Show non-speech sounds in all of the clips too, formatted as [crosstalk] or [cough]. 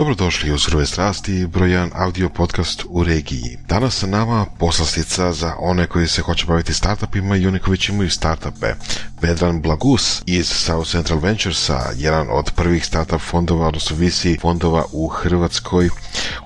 Dobrodošli u Surove strasti, broj jedan audio podcast u regiji. Danas sa nama poslastica za one koji se hoće baviti startupima i oni koji već imaju startupe. Vedran Blagus iz South Central Venturesa, jedan od prvih startup fondova, odnosno visi fondova u Hrvatskoj.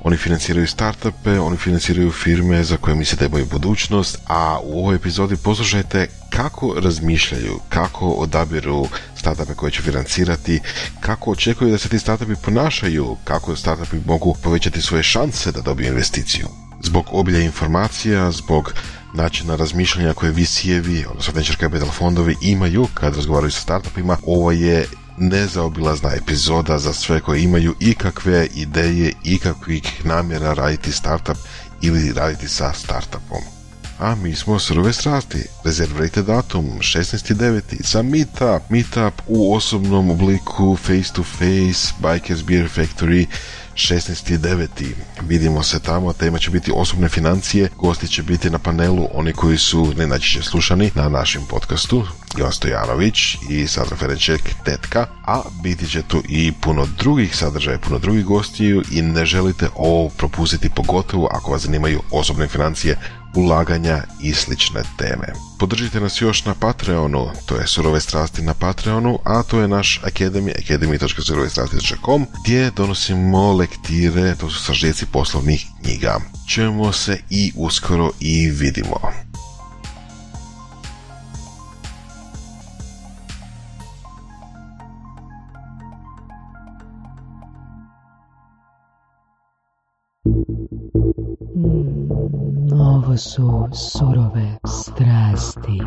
Oni financiraju startupe, oni financiraju firme za koje mislite da imaju budućnost, a u ovoj epizodi poslušajte kako razmišljaju, kako odabiru startupe koje će financirati, kako očekuju da se ti startupi ponašaju, kako startupi mogu povećati svoje šanse da dobiju investiciju. Zbog obilja informacija, zbog načina razmišljanja koje VC-evi, odnosno venture capital fondovi imaju kad razgovaraju sa startupima, ovo je nezaobilazna epizoda za sve koji imaju ikakve ideje, ikakvih namjera raditi startup ili raditi sa startupom a mi smo surove strasti. Rezervirajte datum 16.9. za Meetup. Meetup u osobnom obliku face to face, Bikers Beer Factory 16.9. Vidimo se tamo, tema će biti osobne financije, gosti će biti na panelu, oni koji su nenačiće slušani na našem podcastu, Ivan Stojanović i Sandra Ferenček, tetka, a biti će tu i puno drugih sadržaja, puno drugih gostiju i ne želite ovo propustiti pogotovo ako vas zanimaju osobne financije, ulaganja i slične teme. Podržite nas još na Patreonu, to je Surove strasti na Patreonu, a to je naš Academy, academy.surovestrasti.com, gdje donosimo lektire, to su sažeci poslovnih knjiga. Čujemo se i uskoro i vidimo. Ovo su surove strasti.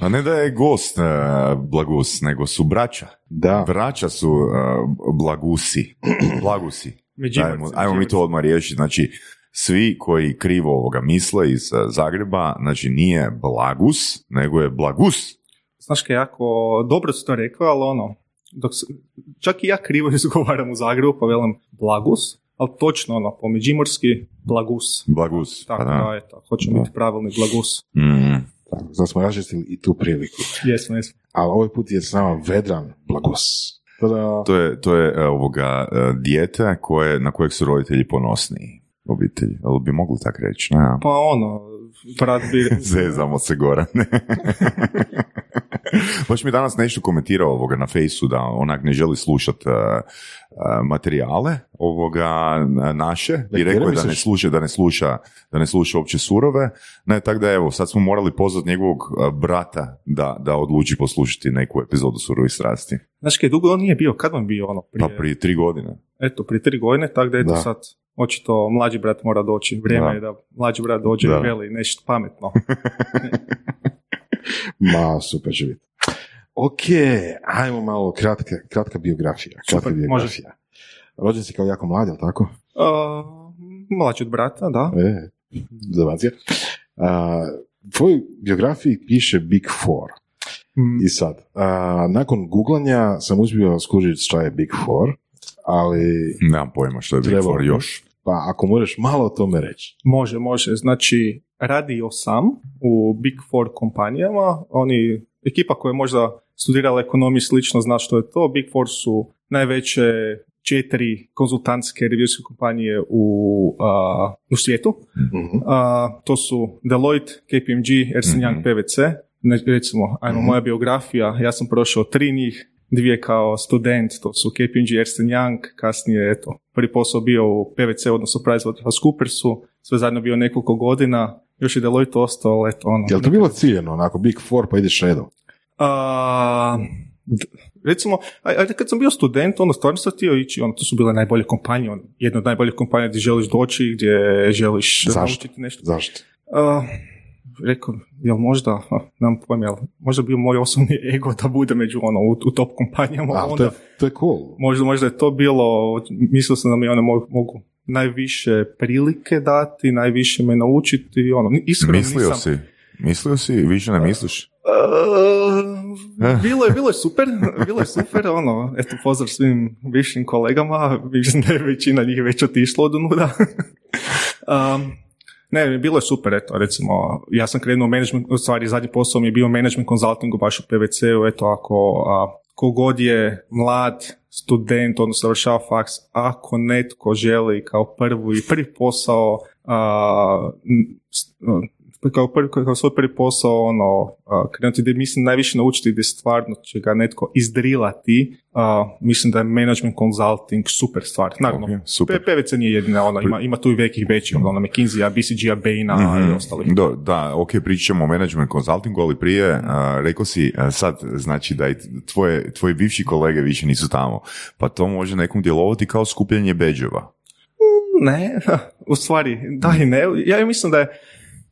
A ne da je gost uh, Blagus, nego su braća. Da. Braća su uh, Blagusi. [clears throat] Blagusi. Ajmo, ajmo mi to odmah riješiti. Znači, svi koji krivo ovoga misle iz uh, Zagreba, znači nije Blagus, nego je Blagus. Znaš kaj, jako dobro si to rekao, ali ono, dok se, čak i ja krivo [laughs] izgovaram u Zagrebu, pa velim Blagus, ali točno ono, po međimurski Blagus. Blagus. Tako pa da, da. eto, hoćemo biti pravilni Blagus. Mm. Tako, zato smo raščistili i tu priliku. Jesmo, jesmo. Ali ovaj put je s nama Vedran Blagos. Tada, To je, to je uh, ovoga uh, dijete koje, na kojeg su roditelji ponosniji. Obitelji, ali bi mogli tak reći, ne? Pa ono, brat bi... [laughs] Zezamo se gore. [laughs] Baš mi je danas nešto komentirao ovoga na fejsu da onak ne želi slušat uh, uh, materijale ovoga naše i rekao je da ne sluša, da ne sluša, da ne sluša uopće surove. Ne, tako da evo, sad smo morali pozvati njegovog uh, brata da, da odluči poslušati neku epizodu surovih strasti. Znaš kaj, dugo on nije bio, kad vam bio ono? Prije, Pa prije tri godine. Eto, prije tri godine, tako da eto Da. sad, očito mlađi brat mora doći. Vrijeme Da. je da mlađi brat dođe Da. i veli nešto pametno. [laughs] [laughs] ma, super će biti. Ok, ajmo malo kratka, kratka biografija. Kratka Super, biografija. Rođen si kao jako mlad, jel tako? Uh, mlađi od brata, da. E, zabacija. A, tvojoj biografiji piše Big Four. Mm, I sad, a, nakon googlanja sam uspio skužiti šta je Big Four, ali Nemam pojma što je Big Treba- Four još. pa ako možeš malo o tome reći. Može, može. Znači, radio sam u Big Four kompanijama. Oni, ekipa koja je možda studirala ekonomiju slično zna što je to. Big Four su najveće četiri konzultantske revijske kompanije u, a, u svijetu. Mhm. A, to su Deloitte, KPMG, Ernst Young, Mhm. PwC. Ne, recimo, ajmo, Mhm. moja biografija, ja sam prošao tri njih, dvije kao student, to su KPMG, Ernst Young, kasnije, eto, prvi posao bio u PwC, odnosno PricewaterhouseCoopersu, sve zajedno bio nekoliko godina, još je Deloitte ostao, eto, ono. Je li to bilo ciljeno, onako Big Four pa ideš redom? A, recimo, aj- ajde kad sam bio student, ono stvarno sam htio ići, ono, to su bile najbolje kompanije, ono, jedna od najboljih kompanija gdje želiš doći, gdje želiš naučiti nešto. Zašto? A, rekao, jel možda, a, nemam pojma, jel, možda bio moj osobni [laughs] ego da bude među ono, u, u top kompanijama, A, to onda je, to je cool. možda, možda je to bilo, mislio sam da mi one mo- mogu najviše prilike dati, najviše me naučiti, ono, iskreno Mislio nisam... si? Mislio si? Više ne misliš? Uh, bilo je, bilo je super, bilo je super, ono, eto, pozdrav svim višim kolegama, je većina njih već otišla od unuda. um, [laughs] ne, bilo je super, eto, recimo, ja sam krenuo u management, u stvari zadnji posao mi je bio management consultingu baš u PVC-u, eto, ako a, kogod je mlad student, odnosno završava faks, ako netko želi kao prvu i prvi posao a, kao, prvi, kao svoj prvi posao ono, krenuti gdje mislim najviše naučiti gdje stvarno će ga netko izdrilati, a, mislim da je management consulting super stvar. Naravno, Ok, super. PVC nije jedina, ono, ima, ima tu i većih većih, ono, McKinsey-a, BCG-a, Bain-a i ostalih. Do, da, ok, pričat ćemo o management consultingu, ali prije, a, rekao si a, sad, znači da i tvoje, tvoji bivši kolege više nisu tamo, pa to može nekom djelovati kao skupljanje beđeva. Ne, [laughs] u stvari, da i ne. Ja mislim da je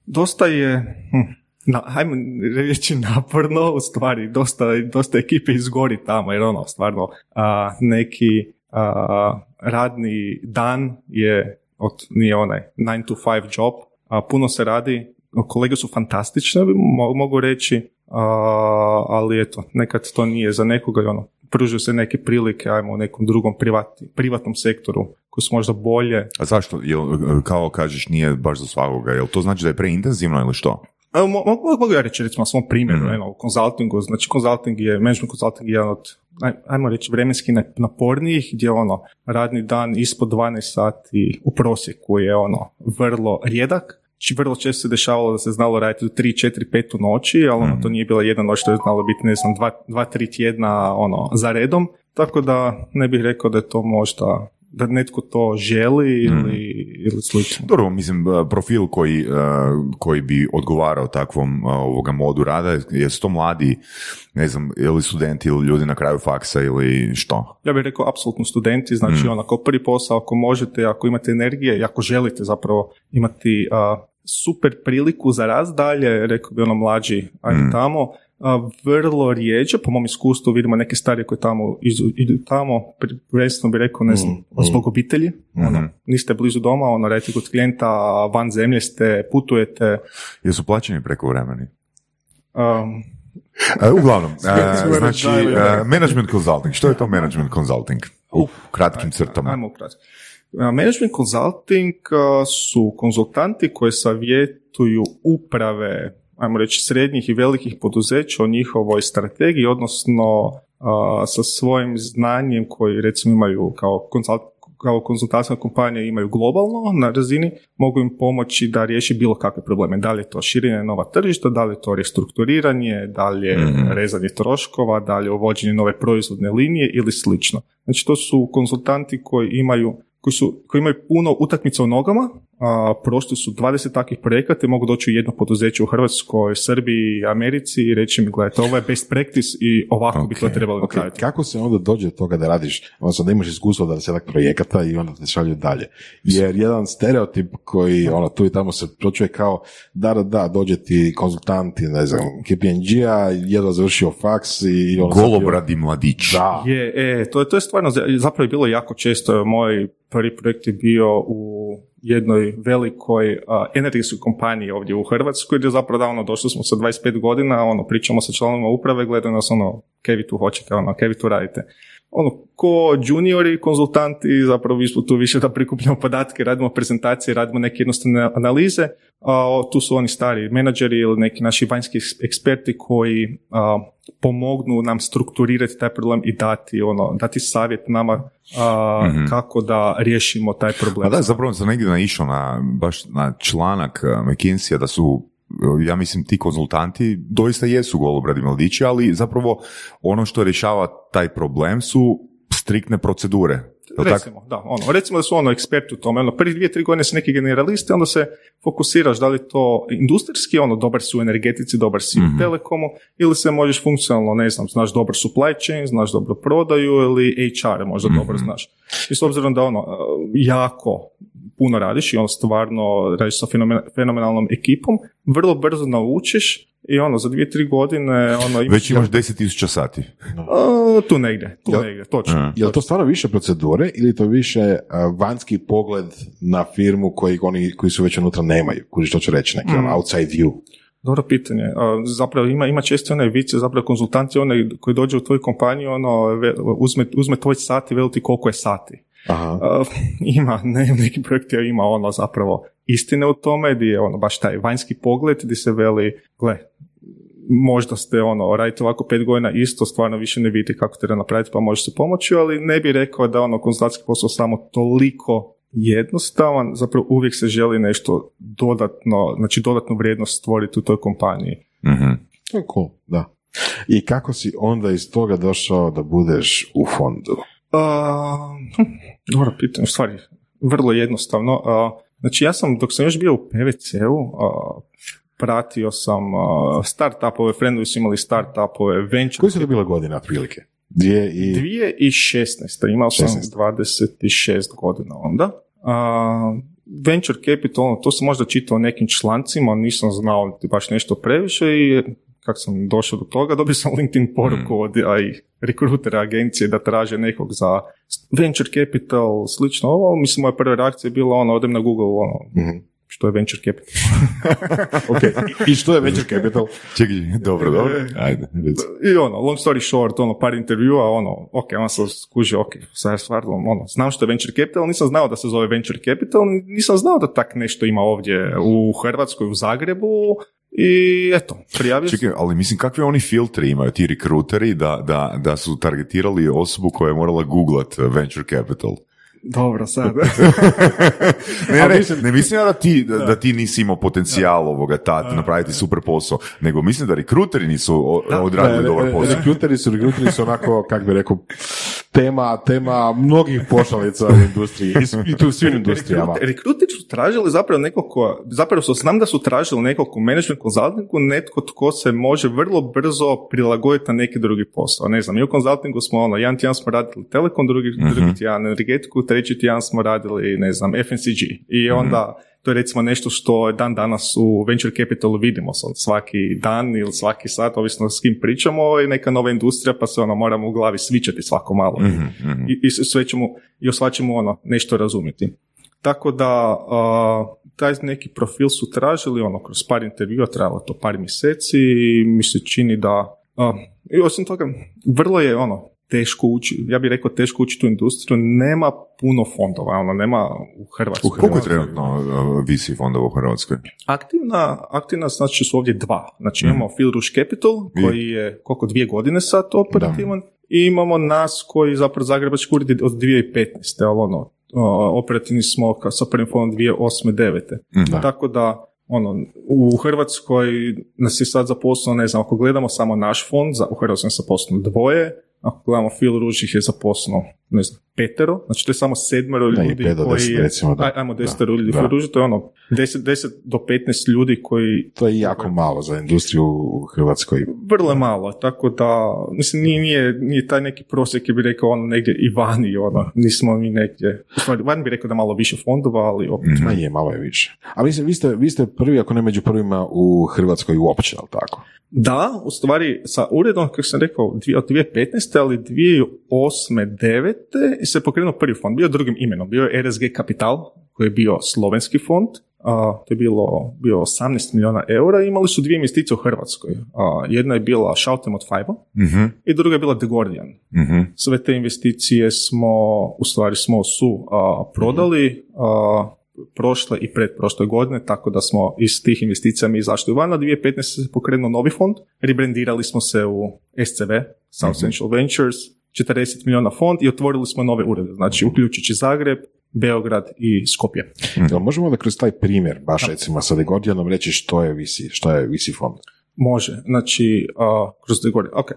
dosta je, hm, na, ajmo reći naporno, u stvari, dosta, dosta ekipe izgori tamo, jer ono, stvarno, a, neki a, radni dan je, od, nije onaj 9 to 5 job, a puno se radi, kolege su fantastične, mo- mogu reći, a, ali eto, nekad to nije za nekoga i ono, pružaju se neke prilike, ajmo u nekom drugom privatni, privatnom sektoru koji su možda bolje. A zašto? Jel, kao kažeš, nije baš za svakoga, jel to znači da je preintenzivno ili što? Mogu ja reći recimo na svom primjeru, Mhm. eno, u konzultingu, znači konzulting je, management consulting je jedan od, aj- ajmo reći, vremenski na- napornijih, gdje ono, radni dan ispod 12 sati u prosjeku je ono, vrlo rijedak, vrlo često se dešavalo da se znalo raditi do 3, 4, 5 u noći, ali ono, to nije bila jedna noć, to je znalo biti, ne znam, 2, 3 tjedna ono, za redom, tako da ne bih rekao da je to možda, da netko to želi ili, ili slično. Dobro, mislim, uh, profil koji, uh, koji bi odgovarao takvom uh, ovoga modu rada, jesu to mladi, ne znam, ili studenti ili ljudi na kraju faksa ili što? Ja bih rekao apsolutno studenti, znači ono kao prvi posao ako možete, ako imate energije i ako želite zapravo imati a, super priliku za rast dalje, rekao bi ono mlađi, ajde tamo, a, vrlo rijeđe, po mom iskustvu vidimo neke starije koje tamo idu, idu tamo, prvenstveno bih rekao, ne znam, zbog obitelji, ono, niste blizu doma, ono, radite kod klijenta, van zemlje ste, putujete, Jesu plaćeni preko vremeni? um, uglavnom, [laughs] uh, znači, uh, management consulting, što je to management consulting? U kratkim crtama. Ajmo. A, Management consulting su konzultanti koji savjetuju uprave, ajmo reći, srednjih i velikih poduzeća o njihovoj strategiji, odnosno a, sa svojim znanjem koji recimo imaju kao konzult, kao konzultacijska kompanija imaju globalno na razini, mogu im pomoći da riješi bilo kakve probleme. Da li je to širenje nova tržišta, da li je to restrukturiranje, da li je rezanje troškova, da li je uvođenje nove proizvodne linije ili slično. Znači to su konzultanti koji imaju koji, su, koji imaju puno utakmica u nogama, a, prošli su 20 takvih projekata i mogu doći u jedno poduzeće u Hrvatskoj, Srbiji, Americi i reći mi, gledajte, ovo je best practice i ovako bi to trebalo Ok, napraviti. kako se onda dođe do toga da radiš, odnosno da imaš iskustvo da desetak projekata i onda te šalju dalje? Jer jedan stereotip koji ono, tu i tamo se pročuje kao da, da, da, dođe ti konzultanti, ne znam, KPMG-a, jedva završio faks i ono... Golobradi mladić. Da, Je, e, to, je- to je stvarno, zapravo je bilo jako često, moj prvi projekt je bio u jednoj velikoj energetskoj kompaniji ovdje u Hrvatskoj, gdje zapravo davno došli smo sa 25 godina, ono, pričamo sa članovima uprave, gledaju nas, ono, kaj vi tu hoćete, ono, kaj vi tu radite. Ono, ko juniori konzultanti, zapravo mi smo tu više da prikupljamo podatke, radimo prezentacije, radimo neke jednostavne analize, a tu su oni stari menadžeri ili neki naši vanjski eks- eksperti koji a, pomognu nam strukturirati taj problem i dati ono, dati savjet nama a, kako da riješimo taj problem. Pa da, zapravo sam negdje naišao na, baš na članak McKinsey-a da su ja mislim ti konzultanti doista jesu golobradi mladići, ali zapravo ono što rješava taj problem su striktne procedure. Recimo, da, ono, recimo da su ono eksperti u tome, ono, prvi dvije, tri godine su neki generalisti, onda se fokusiraš da li to industrijski, ono, dobar si u energetici, dobar si u telekomu, ili se možeš funkcionalno, ne znam, znaš dobar supply chain, znaš dobro prodaju, ili HR možda dobro znaš. I s obzirom da ono, jako puno radiš i ono stvarno radiš sa fenomen- fenomenalnom ekipom, vrlo brzo naučiš i ono, za dvije, tri godine, ono, imaš... Već imaš 10.000 sati. A, tu negdje, tu Jel- negdje, točno. Mm. Je li to stvarno više procedure ili to više vanjski pogled na firmu koji oni koji su već unutra nemaju? Kužiš što ću reći, neki Mm. on outside view. Dobro pitanje. Zapravo ima, ima često onaj vice, zapravo konzultanti onaj koji dođe u tvoju kompaniju, ono, uzme, uzme tvoj sat i veli ti koliko je sati. Aha. A, [laughs] ima, ne, neki projekti ima ono zapravo istine u tome, gdje je ono baš taj vanjski pogled, gdje se veli, gle, možda ste ono, radite ovako pet godina isto, stvarno više ne vidite kako treba napraviti pa može se pomoći, ali ne bi rekao da ono konzultantski posao samo toliko jednostavan, zapravo uvijek se želi nešto dodatno, znači dodatnu vrijednost stvoriti u toj kompaniji. Mhm. To je cool, da. I kako si onda iz toga došao da budeš u fondu? Hm, dobro pitanje, u stvari, vrlo jednostavno. Znači ja sam, dok sam još bio u PVC-u, pratio sam start-upove, friendovi su imali start-upove, venture Koji su to bile godine, otprilike? Dvije i... 2016. imao sam 16. 26 godina onda. A, venture capital, ono, to sam možda čitao nekim člancima, nisam znao baš nešto previše i kako sam došao do toga, dobio sam LinkedIn poruku od aj, rekrutera agencije da traže nekog za venture capital, slično ovo. Mislim, moja prva reakcija je bila ono, odem na Google, ono, Mhm. što je venture capital. [laughs] ok, I- što je venture capital? Čekaj, dobro, dobro. Ajde, reci. I ono, long story short, ono, par intervjua, ono, ok, on sam skužio, ok, sad stvarno, ono, znam što je venture capital, nisam znao da se zove venture capital, nisam znao da tak nešto ima ovdje u Hrvatskoj, u Zagrebu, i eto, prijavio. Čekaj, ali mislim kakve oni filtri imaju ti rekruteri da, da, da su targetirali osobu koja je morala googlat uh, venture capital? Dobro, sad. [laughs] ne, ne, mislim- ne mislim ja da ti, da, da ti nisi imao potencijal ovoga tat, napraviti super posao, nego mislim da rekruteri nisu odradili dobar re- posao. Rekruteri su, rekruteri su onako, kak bi rekao, tema, tema mnogih pošalica u industriji i, i tu u svim industrijama. Rekrut- Rekruteri su tražili zapravo nekog ko, zapravo su, znam da su tražili nekog u management konzultingu, netko tko se može vrlo brzo prilagoditi na neki drugi posao. Ne znam, mi u konzultingu smo ono, jedan tjedan smo radili telekom, drugi, drugi tjedan energetiku, treći tjedan smo radili, ne znam, FNCG. I onda to je recimo nešto što dan danas u venture capitalu vidimo svaki dan ili svaki sat, ovisno s kim pričamo, je neka nova industrija pa se ono moramo u glavi svičati svako malo i, i sve ćemo, i sva ćemo ono, nešto razumjeti. Tako da, a, taj neki profil su tražili, ono, kroz par intervjua, trajalo to par mjeseci i mi se čini da, a, i osim toga, vrlo je, ono, teško ući, ja bih rekao teško ući tu industriju, nema puno fondova, ono, nema u Hrvatskoj. Koliko je trenutno uh, VC fondova u Hrvatskoj? Aktivna, aktivna znači su ovdje dva. Znači imamo Phil Rush Capital koji je koliko dvije godine sad operativan i imamo nas koji zapravo Zagrebački ured od 2015. ali ono, o, operativni smo sa prvim fondom 2008-2009. Da. Tako da ono, u Hrvatskoj nas je sad zaposleno, ne znam, ako gledamo samo naš fond, za, u Hrvatskoj je zaposleno dvoje, ako gledamo Phil Rush ih je zaposleno, ne znam, petero, znači to je samo sedmero Da, ljudi pet do koji... deset, recimo, da. Aj- Ajmo desetero ljudi, Da. Rush, to je ono 10, 10 do 15 ljudi koji To je jako malo za industriju u Hrvatskoj. vrlo je malo, tako da, mislim, nije, nije, nije taj neki prosjek, je bi rekao ono negdje i vani, ono, nismo mi negdje, stvari, van bi rekao da malo više fondova, ali opet, Ma je, malo je više. A mislim, vi ste, vi ste prvi, ako ne među prvima u Hrvatskoj uopće, ali tako? Da, u stvari sa uredom, kako sam rekao, dvije- od 2015. ali 2008. 9. se pokrenuo prvi fond, bio drugim imenom, bio je RSG Kapital, koji je bio slovenski fond, a, to je bilo, bio 18 milijuna eura i imali su dvije investicije u Hrvatskoj. A, jedna je bila Shoutem od Five Mhm, i druga je bila The Guardian. mhm. Sve te investicije smo, u stvari smo su a, prodali a, prošle i predprošle godine, tako da smo iz tih investicija mi izašli van. Na 2015. se pokrenuo novi fond, rebrandirali smo se u SCV, South Central Ventures, 40 milijuna fond i otvorili smo nove urede, znači uključujući Zagreb, Beograd i Skopje. Jel možemo da kroz taj primjer, baš recimo sa The Guardianom reći što je VC, što je VC fond? Može, znači, a, kroz The Guardian, ok.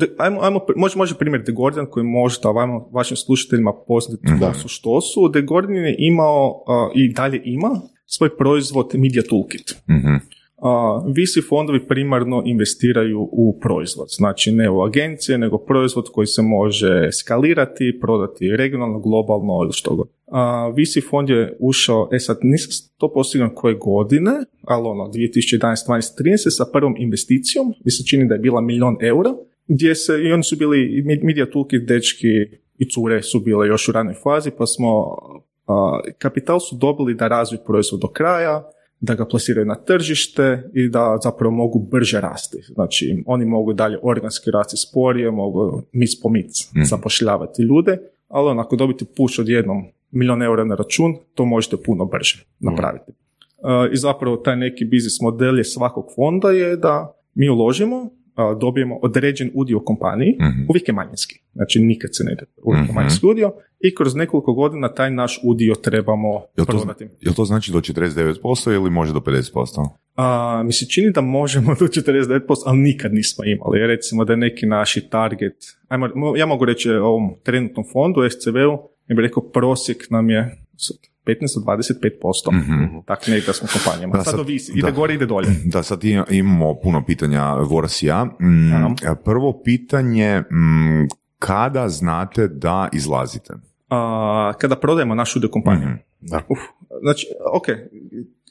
The- ajmo, ajmo, može, može primjer The Guardian koji možda vašim slušateljima poznati Da. tko su što su. The Guardian je imao a, i dalje ima svoj proizvod Media Toolkit. Mhm. VC fondovi primarno investiraju u proizvod, znači ne u agencije, nego proizvod koji se može skalirati, prodati regionalno, globalno ili što god. A, VC fond je ušao, e sad nisam to postigao koje godine, ali ono 2011, 12, 13 sa prvom investicijom, mi se čini da je bila milion eura, gdje se, i oni su bili, Media Toolkit, dečki i cure su bile još u ranoj fazi, pa smo, a, kapital su dobili da razviju proizvod do kraja, da ga plasiraju na tržište i da zapravo mogu brže rasti. Znači, oni mogu dalje organski rasti sporije, mogu mic po mic zapošljavati ljude, ali on, ako dobiti puš od jednom milion eura na račun, to možete puno brže napraviti. Uh, I zapravo taj neki biznis model je svakog fonda je da mi uložimo, a, dobijemo određen udio kompaniji, Mhm. uvijek je manjinski, znači nikad se ne ide uvijek je Mhm. manjinski udio i kroz nekoliko godina taj naš udio trebamo Jel to, prodati. jel to znači do 49% ili može do 50%? A, mi se čini da možemo do 49%, ali nikad nismo imali. Recimo da je neki naši target, ajmo, mo- ja mogu reći o ovom trenutnom fondu, SCV-u, ja bih rekao prosjek nam je sad, 15 do 25%. Mhm. Tako negdje smo kompanijama. Da, sad, sad- ovisi, ide da. gore, ide dolje. [clears throat] Da, sad imamo puno pitanja Voras i ja. Mm. Prvo pitanje, mm, kada znate da izlazite? A, kada prodajemo naš udio kompanije. Mhm. Da. Uf, znači, ok,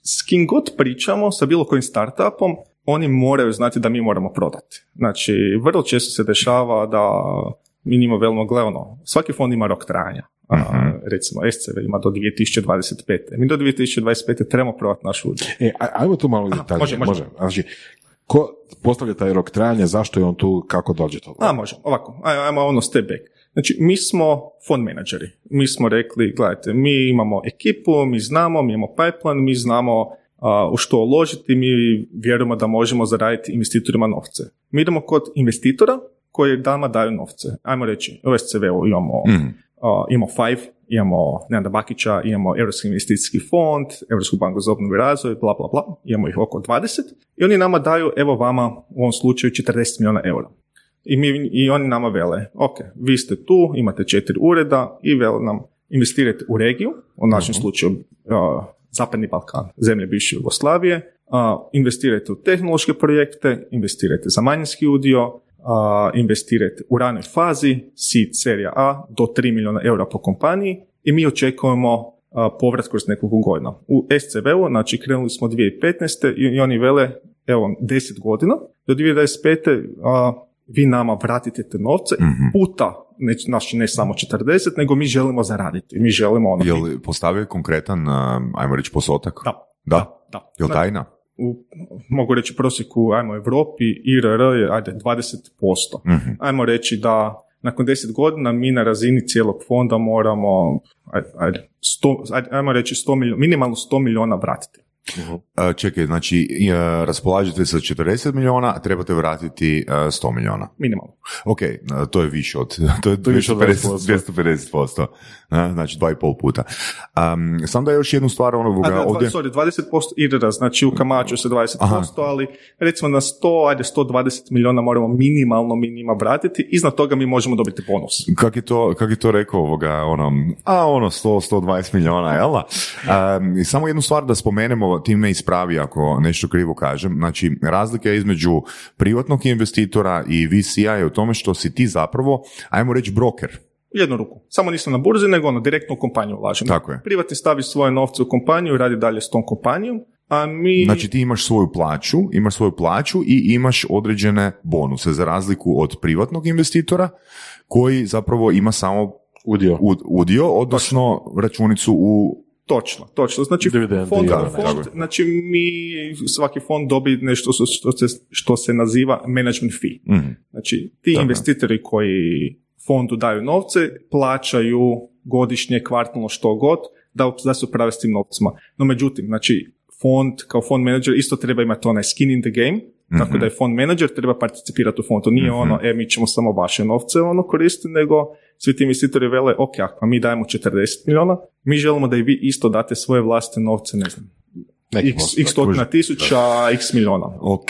s kim god pričamo, sa bilo kojim startupom, oni moraju znati da mi moramo prodati. Znači, vrlo često se dešava da mi njima velimo gledano, svaki fond ima rok trajanja. A, Mhm. recimo, SCV ima do 2025. Mi do 2025. trebamo prodati naš udio. E, aj- ajmo tu malo detaljnije. može, može. Znači, ko postavlja taj rok trajanja, zašto je on tu, kako dođe to? A, može, ovako, ajmo, ajmo ono step back. Znači, mi smo fond menadžeri. Mi smo rekli, gledajte, mi imamo ekipu, mi znamo, mi imamo pipeline, mi znamo a, u što uložiti, mi vjerujemo da možemo zaraditi investitorima novce. Mi idemo kod investitora koji dama daju novce. Ajmo reći, u SCV-u imamo, Mhm. a, imamo Five, imamo Nenada Bakića, imamo Europski investicijski fond, Europsku banku za obnovu i razvoj, bla, bla, bla. Imamo ih oko 20 i oni nama daju, evo vama, u ovom slučaju, 40 milijuna eura. I, mi, I oni nama vele, ok, vi ste tu, imate četiri ureda i vele nam investirajte u regiju, u našem slučaju a, Zapadni Balkan, zemlje bivše Jugoslavije, a, investirajte u tehnološke projekte, investirajte za manjinski udio, a, investirajte u ranoj fazi, seed serija A, do 3 milijuna eura po kompaniji i mi očekujemo a, povrat kroz nekoliko godina. U SCV-u, znači krenuli smo 2015. i, i oni vele, evo vam 10 godina, do 2025. A, vi nama vratite te novce Mhm. puta, ne, znači ne samo 40, nego mi želimo zaraditi. Mi želimo ono... Jel postavio konkretan, ajmo reći, postotak? Da, Da? da. Jel Znači, tajna? U, mogu reći prosjeku, ajmo u Europi, IRR je, ajde, 20%. Mhm. Ajmo reći da nakon 10 godina mi na razini cijelog fonda moramo, ajde, ajde, 100, ajde, ajmo reći 100 milijuna, minimalno 100 milijuna vratiti. Uh, čekaj, znači uh, raspolažete sa 40 milijuna, a trebate vratiti uh, 100 milijuna. Minimalno. Ok, to je više od, [laughs] to je, To je više od 250, 250%, uh, znači dva i pol puta. Um, sam da još jednu stvar A, onoga da, ovdje... sorry, 20% IRR, znači u Kamaču se 20%, Aha. ali recimo na 100, ajde 120 milijuna moramo minimalno mi njima vratiti, iznad toga mi možemo dobiti bonus. Kak je to, kak je to rekao ovoga, ono, a ono 100, 120 milijuna, jel da? Um, i samo jednu stvar da spomenemo, tim me ispravi ako nešto krivo kažem, znači razlika je između privatnog investitora i VC-a je u tome što si ti zapravo, ajmo reći broker. U jednu ruku. Samo nisam na burzi, nego ono, direktno u kompaniju ulažem. Tako je. Privatni stavi svoje novce u kompaniju, radi dalje s tom kompanijom, a mi... Znači ti imaš svoju plaću, imaš svoju plaću i imaš određene bonuse za razliku od privatnog investitora koji zapravo ima samo Udio. ud- udio, odnosno računicu u Točno, točno. Znači, Dividende fond, ono, fond, znači mi, svaki fond dobi nešto što, se, što se naziva management fee. Mhm. Znači, ti Tako investitori koji fondu daju novce, plaćaju godišnje, kvartalno što god, da, da se uprave s tim novcima. No međutim, znači, fond kao fond menadžer isto treba imati onaj skin in the game, tako Mhm. da je fond menadžer treba participirati u fondu. Nije ono, e, mi ćemo samo vaše novce ono koristiti, nego svi ti investitori vele, ok, ako mi dajemo 40 milijuna, mi želimo da i vi isto date svoje vlastite novce, ne znam, Neki x, x stotina tisuća, x milijuna. Ok,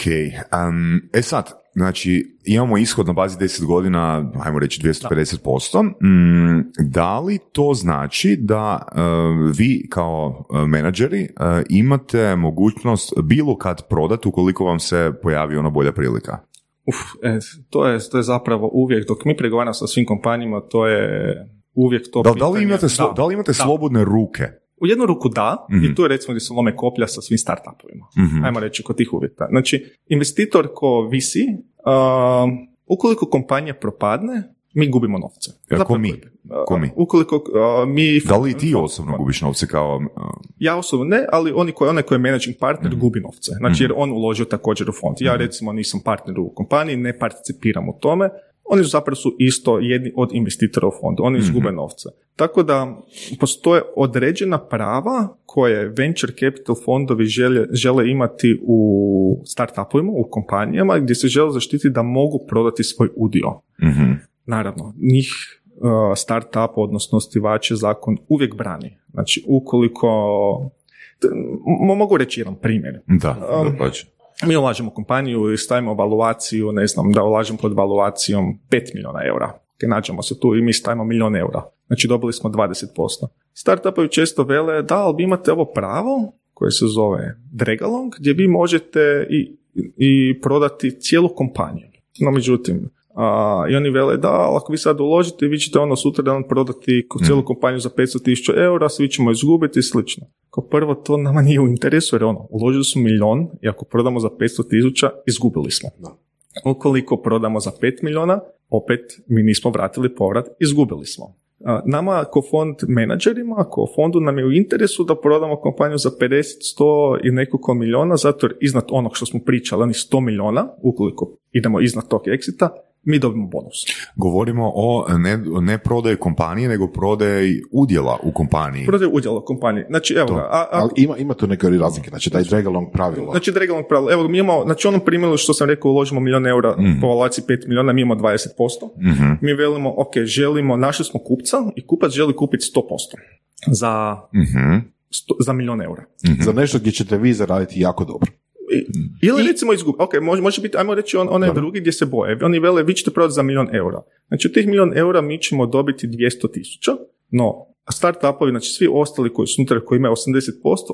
um, e sad, znači imamo ishod na bazi 10 godina, ajmo reći 250%, mm, da li to znači da uh, vi kao uh, menadžeri uh, imate mogućnost bilo kad prodati ukoliko vam se pojavi ona bolja prilika? Uf, e, to, je, to je zapravo uvijek, dok mi pregovaramo sa svim kompanijama, to je uvijek to Da, da li pitanje. imate, slo- da, li imate slobodne ruke? U jednu ruku da, Mhm. i tu je recimo gdje se lome koplja sa svim startupovima. Mhm. Ajmo reći kod tih uvjeta. Znači, investitor ko visi, um, ukoliko kompanija propadne, mi gubimo novce. Ja, ko mi? uh, Ko mi? Ukoliko uh, mi... Da li ti osobno gubiš novce kao... uh, Ja osobno ne, ali oni koji, onaj koji je managing partner gubi novce. Znači jer on uložio također u fond. Ja recimo nisam partner u kompaniji, ne participiram u tome. Oni su zapravo su isto jedni od investitora u fondu. Oni izgube novce. Tako da postoje određena prava koje venture capital fondovi žele, žele imati u startupovima, u kompanijama gdje se žele zaštiti da mogu prodati svoj udio. Mhm. Naravno, njih uh, startup, odnosno osnivače zakon uvijek brani. Znači, ukoliko... mogu reći jedan primjer. Da, Um, dapače. Mi ulažemo kompaniju i stavimo valuaciju, ne znam, da ulažemo pod valuacijom 5 milijuna eura. Ok, nađemo se tu i mi stavimo milijon eura. Znači dobili smo 20%. Startupovi često vele, da, ali vi imate ovo pravo koje se zove Dregalong, gdje vi možete i, i prodati cijelu kompaniju. No, međutim, a, i oni vele, da, ali ako vi sad uložite, vi ćete ono sutra dan prodati ko- cijelu kompaniju za 500.000 eura, svi ćemo izgubiti i slično. Kao prvo, to nama nije u interesu, jer ono, uložili su milion i ako prodamo za 500.000, izgubili smo. Ukoliko prodamo za 5 miliona, opet mi nismo vratili povrat, izgubili smo. Nama kao fond menadžerima, kao fondu nam je u interesu da prodamo kompaniju za 50, 100 i nekoliko miliona, zato jer iznad onog što smo pričali, onih 100 miliona, ukoliko idemo iznad tog exita, mi dobimo bonus. Govorimo o ne, ne prodaji kompanije, nego prodaji udjela u kompaniji. Prodaju udjela kompanije. Znači, evo ga, a, a, Ali ima, ima tu neke razlike, znači taj dragalong pravilo. Znači, regalnog pravila. Evo, mi imamo, znači onom primjeru što sam rekao, uložimo milijon eura po valaciji 5 milijuna, mi imamo 20%. Mhm. Mi velimo, ok, želimo, našli smo kupca i kupac želi kupiti 100% za, Mhm. sto, za milijon eura. Za nešto gdje ćete vi zaraditi jako dobro. I- Ili recimo izgubi, ok, može, može biti, ajmo reći on, onaj drugi gdje se boje. Oni vele, vi ćete prodati za milijon eura. Znači, od tih milijon eura mi ćemo dobiti 200 tisuća, no, startupovi, znači svi ostali koji su unutra, koji imaju 80%,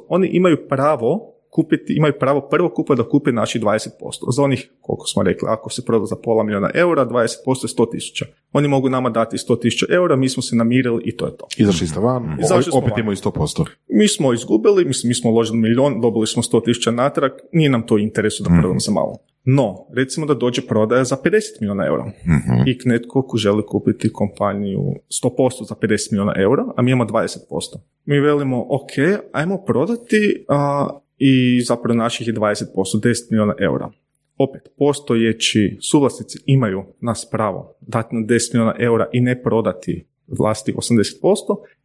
oni imaju pravo kupiti, imaju pravo prvo kupa da kupe naših 20%. Za onih, koliko smo rekli, ako se proda za pola milijuna eura, 20% je 100 tisuća. Oni mogu nama dati 100 tisuća eura, mi smo se namirili i to je to. Izašli ste van, Izašli smo opet imaju 100%. Mi smo izgubili, mislim, mi smo uložili milion, dobili smo 100 tisuća natrag, nije nam to interesu da prodamo za malo. No, recimo da dođe prodaja za 50 milijuna eura Mhm. i netko ko želi kupiti kompaniju 100% za 50 milijuna eura, a mi imamo 20%. Mi velimo, ok, ajmo prodati a, i zapravo naših je 20%, 10 milijuna eura. Opet, postojeći suvlasnici imaju nas pravo dati na 10 milijuna eura i ne prodati vlasti 80%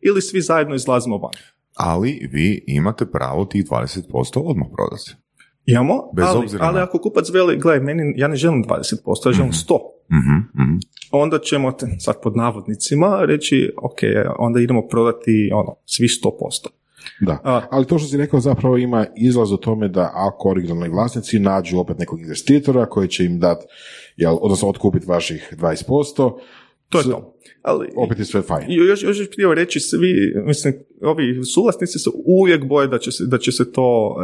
ili svi zajedno izlazimo van. Ali vi imate pravo tih 20% odmah prodati. Imamo, Bez ali, obzira ali na- ako kupac veli, gledaj, meni, ja ne želim 20%, ja želim 100%, Mhm, mhm. onda ćemo, sad pod navodnicima, reći, ok, onda idemo prodati ono, svi 100%. Da, A- ali to što si rekao zapravo ima izlaz u tome da ako originalni vlasnici nađu opet nekog investitora koji će im dati, jel, odnosno otkupiti vaših 20%, To je to. Ali, opet je sve fajn. Još, još htio reći, svi, mislim, ovi suvlasnici se uvijek boje da će se, da će se to,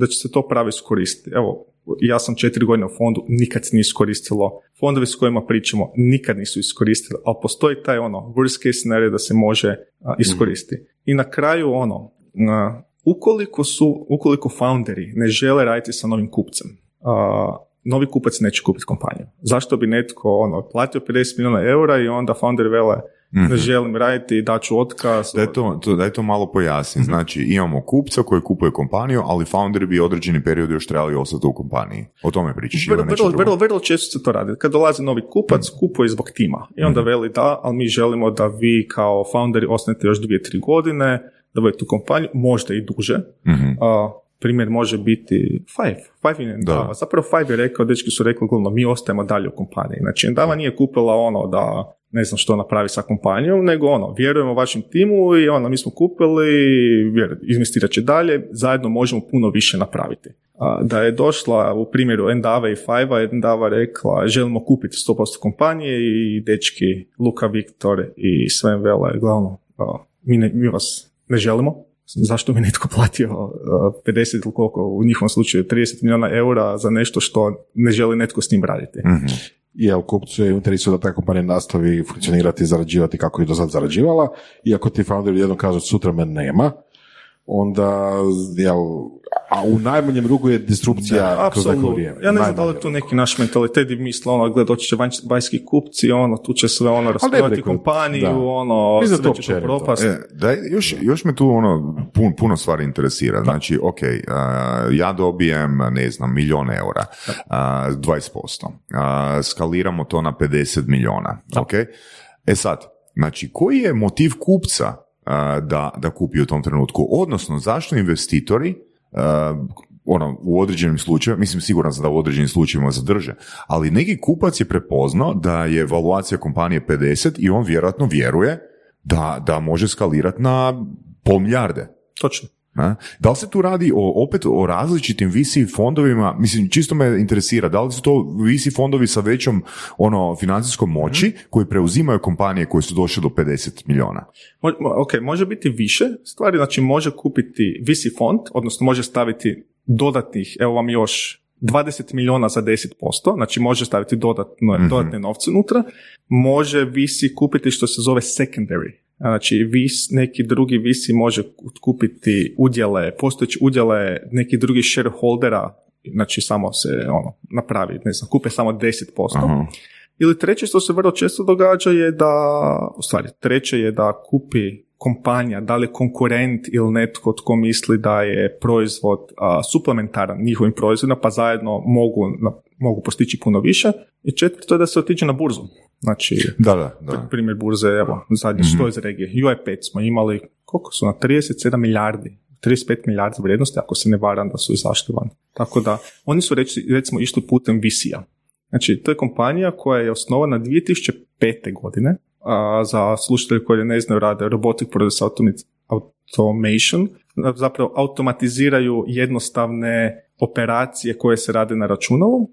da će se to pravi iskoristiti. Evo, ja sam četiri godine u fondu, nikad se nije iskoristilo. Fondovi s kojima pričamo nikad nisu iskoristili, ali postoji taj ono, worst case scenario da se može iskoristiti. I na kraju ono, ukoliko su, ukoliko founderi ne žele raditi sa novim kupcem, a, novi kupac neće kupiti kompaniju. Zašto bi netko ono, platio 50 milijuna eura i onda founderi vele ne želim raditi, daću otkaz. Daj to, to, daj to malo pojasni. Znači, imamo kupca koji kupuje kompaniju, ali founderi bi određeni period još trebali ostati u kompaniji. O tome pričaš Vrlo, vrlo, vrlo, vrlo često se to radi. Kad dolazi novi kupac, kupuje zbog tima. I onda veli da, ali mi želimo da vi kao founderi ostanete još dvije, tri godine, da budete u kompaniju, možda i duže. Mhm. A, primjer može biti Five. Five je Da. Endava. Zapravo Five je rekao, dečki su rekli, glavno, mi ostajemo dalje u kompaniji. Znači, Endava nije kupila ono da ne znam što napravi sa kompanijom, nego ono, vjerujemo vašem timu i ono, mi smo kupili, investirat će dalje, zajedno možemo puno više napraviti. A, da je došla u primjeru Endave i Five-a, Endava rekla, želimo kupiti 100% kompanije i dečki Luka, Viktor i Sven Vela, glavno, a, mi, ne, mi vas ne želimo, zašto mi netko platio uh, 50 ili koliko u njihovom slučaju 30 milijuna eura za nešto što ne želi netko s njim raditi. Mhm. Jel, kupcu je u interesu da ta kompanija nastavi funkcionirati i zarađivati kako je do sad zarađivala, i ako ti founderi jednom kažu sutra me nema, onda, jel, a u najmanjem ruku je disrupcija kroz neko Apsolutno. vrijeme. Ja ne znam da li tu neki naš mentalitet i misle ono, gled, doći će vanjski kupci, ono, tu će sve ono raspravati kompaniju, da. ono, da sve to će to propast. E, daj, još, još me tu ono, pun, puno stvari interesira. Znači, ok, a, ja dobijem, ne znam, milion eura, a, 20%. A, skaliramo to na 50 miliona, ok? E sad, Znači, koji je motiv kupca da, da kupi u tom trenutku? Odnosno, zašto investitori ono, u određenim slučajevima, mislim siguran sam da u određenim slučajevima zadrže, ali neki kupac je prepoznao da je valuacija kompanije 50 i on vjerojatno vjeruje da, da može skalirati na pol milijarde. Točno. A? Da li se tu radi o, opet o različitim VC fondovima, mislim čisto me interesira, da li su to VC fondovi sa većom ono financijskom moći koji preuzimaju kompanije koje su došle do 50 milijuna? Mo- Ok, može biti više stvari, znači može kupiti VC fond, odnosno može staviti dodatnih, evo vam još 20 milijuna za 10%, znači može staviti dodatno, dodatne novce unutra, može VC kupiti što se zove secondary, Znači, vis, neki drugi visi može kupiti udjele, postojeći udjele nekih drugih shareholdera, znači samo se ono, napravi, ne znam, kupe samo 10%. Aha. Ili treće što se vrlo često događa je da, u stvari, treće je da kupi kompanija, da li je konkurent ili netko tko misli da je proizvod a, suplementaran njihovim proizvodima, pa zajedno mogu, na- mogu postići puno više. I četvrto je da se otiđe na burzu. Znači, Da, da, da. primjer burze, evo, zadnji što iz regije. UI5 smo imali, koliko su na 37 milijardi, 35 milijardi vrijednosti, ako se ne varam da su izašli van. Tako da, oni su reći, recimo išli putem VC-a. Znači, to je kompanija koja je osnovana 2005. godine, a za slušatelje koji ne znaju rade Robotic Process Automation, zapravo automatiziraju jednostavne operacije koje se rade na računalu,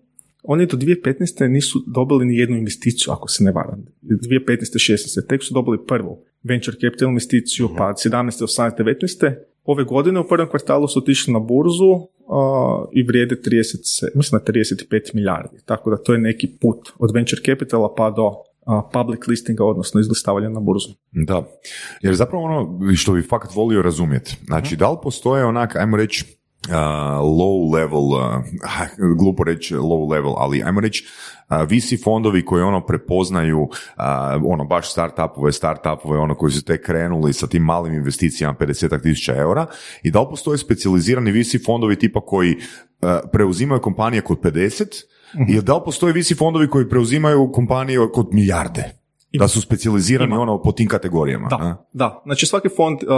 oni do 2015. nisu dobili ni jednu investiciju, ako se ne varam. 2015. 16. tek su dobili prvu venture capital investiciju, pa 17. 18. 19. Ove godine u prvom kvartalu su otišli na burzu a, i vrijede 30, mislim na 35 milijardi. Tako da to je neki put od venture capitala pa do public listinga, odnosno izlistavanja na burzu. Da, jer zapravo ono što bi fakat volio razumjeti, znači da li postoje onak, ajmo reći, uh, low level, uh, [laughs] glupo reći low level, ali ajmo reći uh, VC fondovi koji ono prepoznaju uh, ono baš startupove, startupove ono koji su tek krenuli sa tim malim investicijama 50 tisuća eura i da li postoje specijalizirani VC fondovi tipa koji uh, preuzimaju kompanije kod 50 i da li postoje VC fondovi koji preuzimaju kompanije kod milijarde? Da su specijalizirani Ima. ono po tim kategorijama. a? Da, da. Znači svaki fond uh,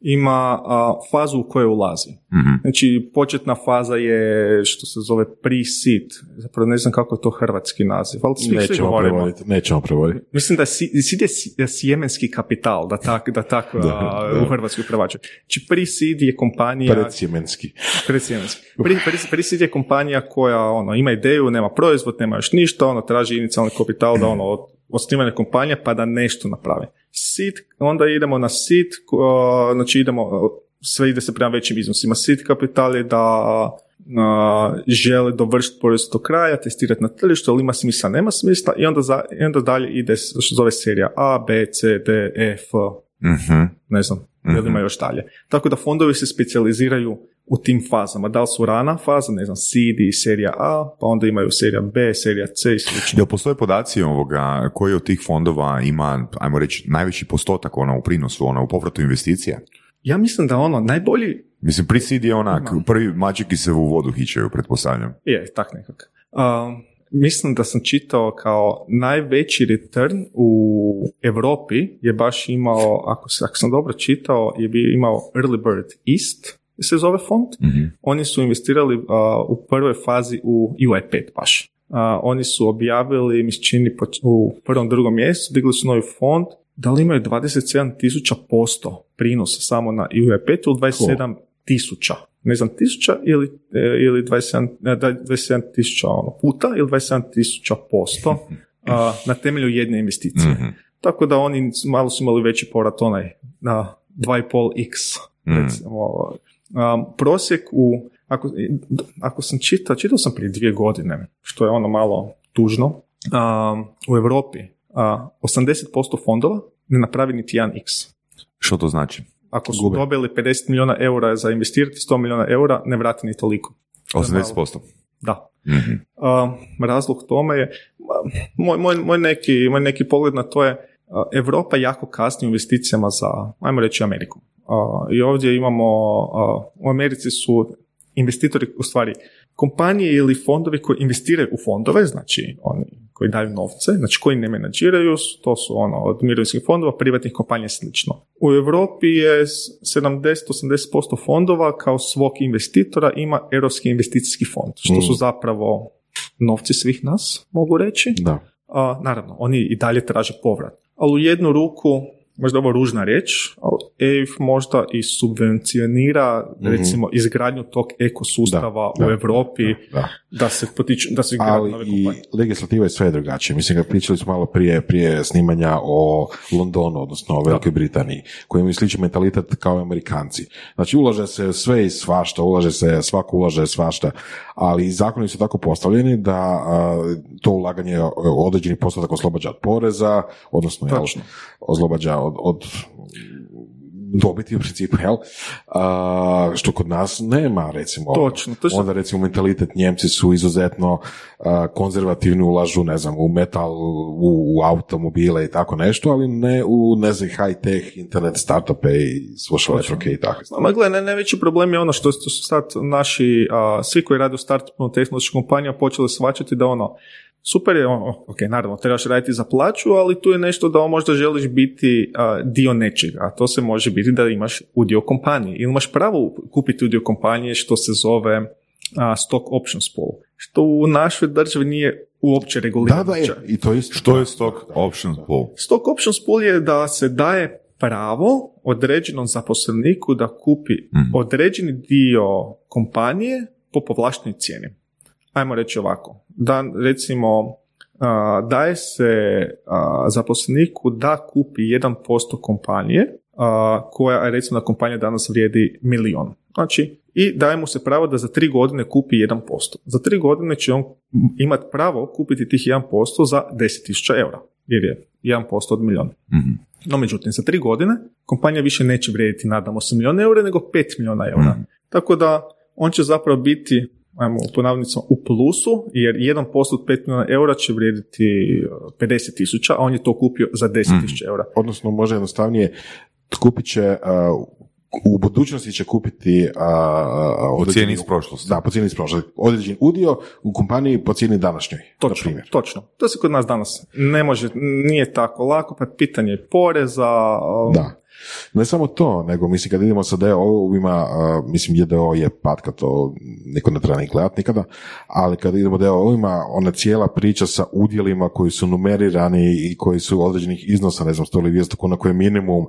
ima uh, fazu u kojoj ulazi. Mhm. Znači početna faza je što se zove pre-seed. Zapravo ne znam kako je to hrvatski naziv, ali svi, Nećemo prevoditi, nećemo prevoditi. Mislim da si- seed je sjemenski kapital, da tak, da tak [laughs] da. u Hrvatskoj prevađaju. Znači pre-seed je kompanija... Predsjemenski. Predsjemenski. Pre-seed je kompanija koja ono, ima ideju, nema proizvod, nema još ništa, ono, traži inicijalni kapital da ono, od osnivanje kompanije pa da nešto napravi. Seed, onda idemo na ko- znači idemo, sve ide se prema većim iznosima. Seed kapital je da a, žele dovršiti proizvod do kraja, testirati na tržištu, ali ima smisla, nema smisla i onda, za, i onda dalje ide što zove serija A, B, C, D, E, F, Mhm. ne znam, li ima još dalje. Tako da fondovi se specijaliziraju u tim fazama. Da li su rana faza, ne znam, CD, serija A, pa onda imaju serija B, serija C i slično. Jel postoje podaci ovoga, koji od tih fondova ima, ajmo reći, najveći postotak ono, u prinosu, ono, u povratu investicija? Ja mislim da ono, najbolji Mislim, pre-seed je onak, prvi mačeki se u vodu hićaju, pretpostavljam. je, tak nekak. Um, mislim da sam čitao kao najveći return u Europi je baš imao, ako, se, ako sam dobro čitao, je bi imao Early Bird East, se zove fond. Oni su investirali uh, u prvoj fazi u UI5 baš. Uh, oni su objavili, mi čini, u prvom, drugom mjesecu, digli su novi fond, da li imaju 27 tisuća posto prinosa samo na UI5 ili 27 tisuća, ne znam, tisuća ili, e, ili 27, ne, da, 27 tisuća ono, puta ili 27 tisuća posto a, na temelju jedne investicije. Tako da oni malo su imali veći povrat onaj na 2,5x recimo. Um, prosjek u, ako, ako sam čitao, čitao sam prije dvije godine, što je ono malo tužno, um, u Europi a, 80% fondova ne napravi niti 1x. Što to znači? Ako su dobili 50 milijuna eura za investirati, 100 milijuna eura, ne vrati ni toliko. 80%. Da. Mhm. Um, razlog tome je, moj, moj, moj, neki, moj neki pogled na to je, uh, Europa jako kasni u investicijama za, ajmo reći, Ameriku. I ovdje imamo, u Americi su investitori, u stvari, kompanije ili fondovi koji investiraju u fondove, znači oni koji daju novce, znači koji ne menadžiraju, to su ono od mirovinskih fondova, privatnih kompanija i slično. U Europi je 70-80% fondova kao svog investitora ima Europski investicijski fond, što su zapravo novci svih nas, mogu reći. Da. A, naravno, oni i dalje traže povrat. Ali u jednu ruku možda ovo ružna riječ, ali EIF možda i subvencionira recimo izgradnju tog ekosustava Da, u da, Europi da. da se potiču, da se Ali nove i legislativa je sve drugačije. Mislim, ga pričali smo malo prije, prije snimanja o Londonu, odnosno o Velikoj Britaniji, koji imaju sličan mentalitet kao i Amerikanci. Znači, ulaže se sve i svašta, ulaže se, svako ulaže svašta, ali zakoni su tako postavljeni da a, to ulaganje e, određeni postotak oslobađa od poreza, odnosno jel, Točno. oslobađa od, od dobiti u principu, jel? A, što kod nas nema, recimo. Točno, to su- Onda recimo mentalitet Njemci su izuzetno a, konzervativni, ulažu, ne znam, u metal, u, u automobile i tako nešto, ali ne u, ne znam, high-tech, internet startupe i social networke i tako. Ma gle, ne, najveći problem je ono što su sad naši, a, svi koji rade u startupu tehnoloških kompanija počeli shvaćati da ono, super je, ono, ok, naravno, trebaš raditi za plaću, ali tu je nešto da možda želiš biti a, dio nečega, a to se može biti da imaš udio kompanije ili imaš pravo kupiti udio kompanije što se zove a, stock options pool, što u našoj državi nije uopće Da, regulirano. da, je, i to je isto. Što je stock options pool? Stock options pool je da se daje pravo određenom zaposleniku da kupi određeni dio kompanije po povlaštenoj cijeni. Ajmo reći ovako, da recimo daje se zaposleniku da kupi 1% kompanije koja recimo da kompanija danas vrijedi milion. Znači, i daje mu se pravo da za tri godine kupi 1%. Za tri godine će on imati pravo kupiti tih 1% za 10.000 eura, jer je 1% od milijuna. No, međutim, za tri godine kompanija više neće vrijediti, nadamo se, milijuna eura, nego 5 milijuna eura. Tako da, on će zapravo biti, ajmo po navodnicima, u plusu, jer 1% od 5 milijuna eura će vrijediti e, 50 tisuća, a on je to kupio za 10 tisuća eura. Odnosno, može jednostavnije, kupit će, a, u budućnosti će kupiti a, a, Po određeni- cijeni iz prošlosti. Da, po cijeni iz prošlosti. Određen udio u kompaniji po cijeni današnjoj, na Točno, primjer. točno. To se kod nas danas ne može, nije tako lako, pa pitanje je poreza, um, Da. Ne samo to, nego mislim kad idemo sa DO-ovima, mislim JDO je patka, to niko ne treba ni gledat nikada, ali kad idemo DO-ovima, ona cijela priča sa udjelima koji su numerirani i koji su određenih iznosa, ne znam, 100 ili 200 kuna koji je minimum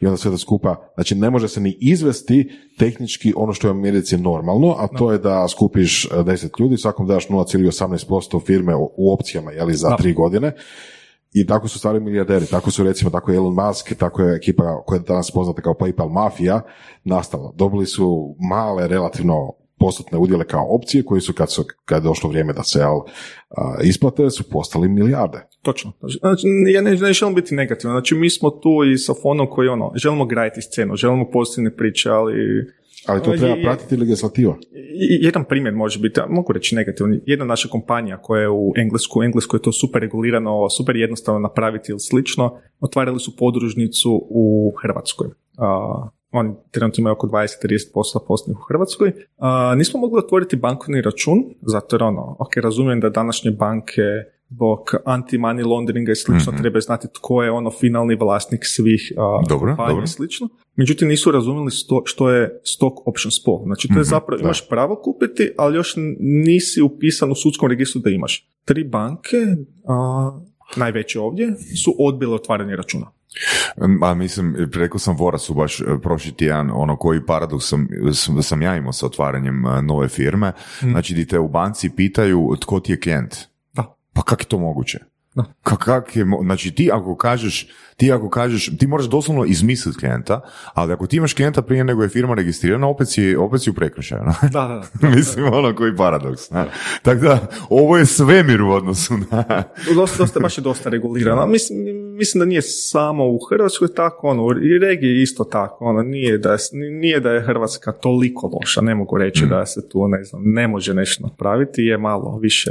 i onda sve to skupa, znači ne može se ni izvesti tehnički ono što je u Americi normalno, a to je da skupiš e, 10 ljudi, svakom daš 0,18% firme u- u opcijama, jeli, za tri godine, i tako su stvari milijarderi, tako su recimo, tako Elon Musk, tako je ekipa koja je danas poznata kao PayPal mafija nastala. Dobili su male, relativno postotne udjele kao opcije koji su kad, su, kad je došlo vrijeme da se jel, isplate su postali milijarde. Točno. Znači, ja ne, ne želim biti negativan. Znači, mi smo tu i sa fonom koji ono, želimo graditi scenu, želimo pozitivne priče, ali Ali to Ali treba je- pratiti legislativa. Jedan primjer može biti, a mogu reći negativan, jedna naša kompanija koja je u Englesku, u Engleskoj je to super regulirano, super jednostavno napraviti ili slično, otvarali su podružnicu u Hrvatskoj. Oni trenutno imaju oko 20-30% poslovnih u Hrvatskoj. A, nismo mogli otvoriti bankovni račun, zato jer ono, ok, razumijem da današnje banke zbog anti-money launderinga i slično trebaju znati tko je ono finalni vlasnik svih a, Dobro, dobro. i slično. Međutim, nisu razumjeli sto, što je stock options pool. Znači, to je zapravo, imaš pravo kupiti, ali još nisi upisan u sudskom registru da imaš. Tri banke, a, najveće ovdje, su odbile otvaranje računa. A mislim, rekao sam Vorasu baš e, prošli tjedan, ono koji paradoks sam, sam, sam ja imao sa otvaranjem e, nove firme, znači di te u banci pitaju tko ti je klijent. Da. Pa kak je to moguće? Da. Ka, kak je, znači ti ako kažeš, ti ako kažeš, ti moraš doslovno izmisliti klijenta, ali ako ti imaš klijenta prije nego je firma registrirana, opet si, opet si u prekršaju. Da, da, da. [laughs] Mislim, ono koji paradoks. ne? Tako da, ovo je svemir u odnosu na... Dosta, dosta, baš je dosta regulirano. Mislim, mislim da nije samo u Hrvatskoj tako, ono, i regiji isto tako. Ono, nije, da je, nije da je Hrvatska toliko loša, ne mogu reći da se tu, ne znam, ne može nešto napraviti, je malo više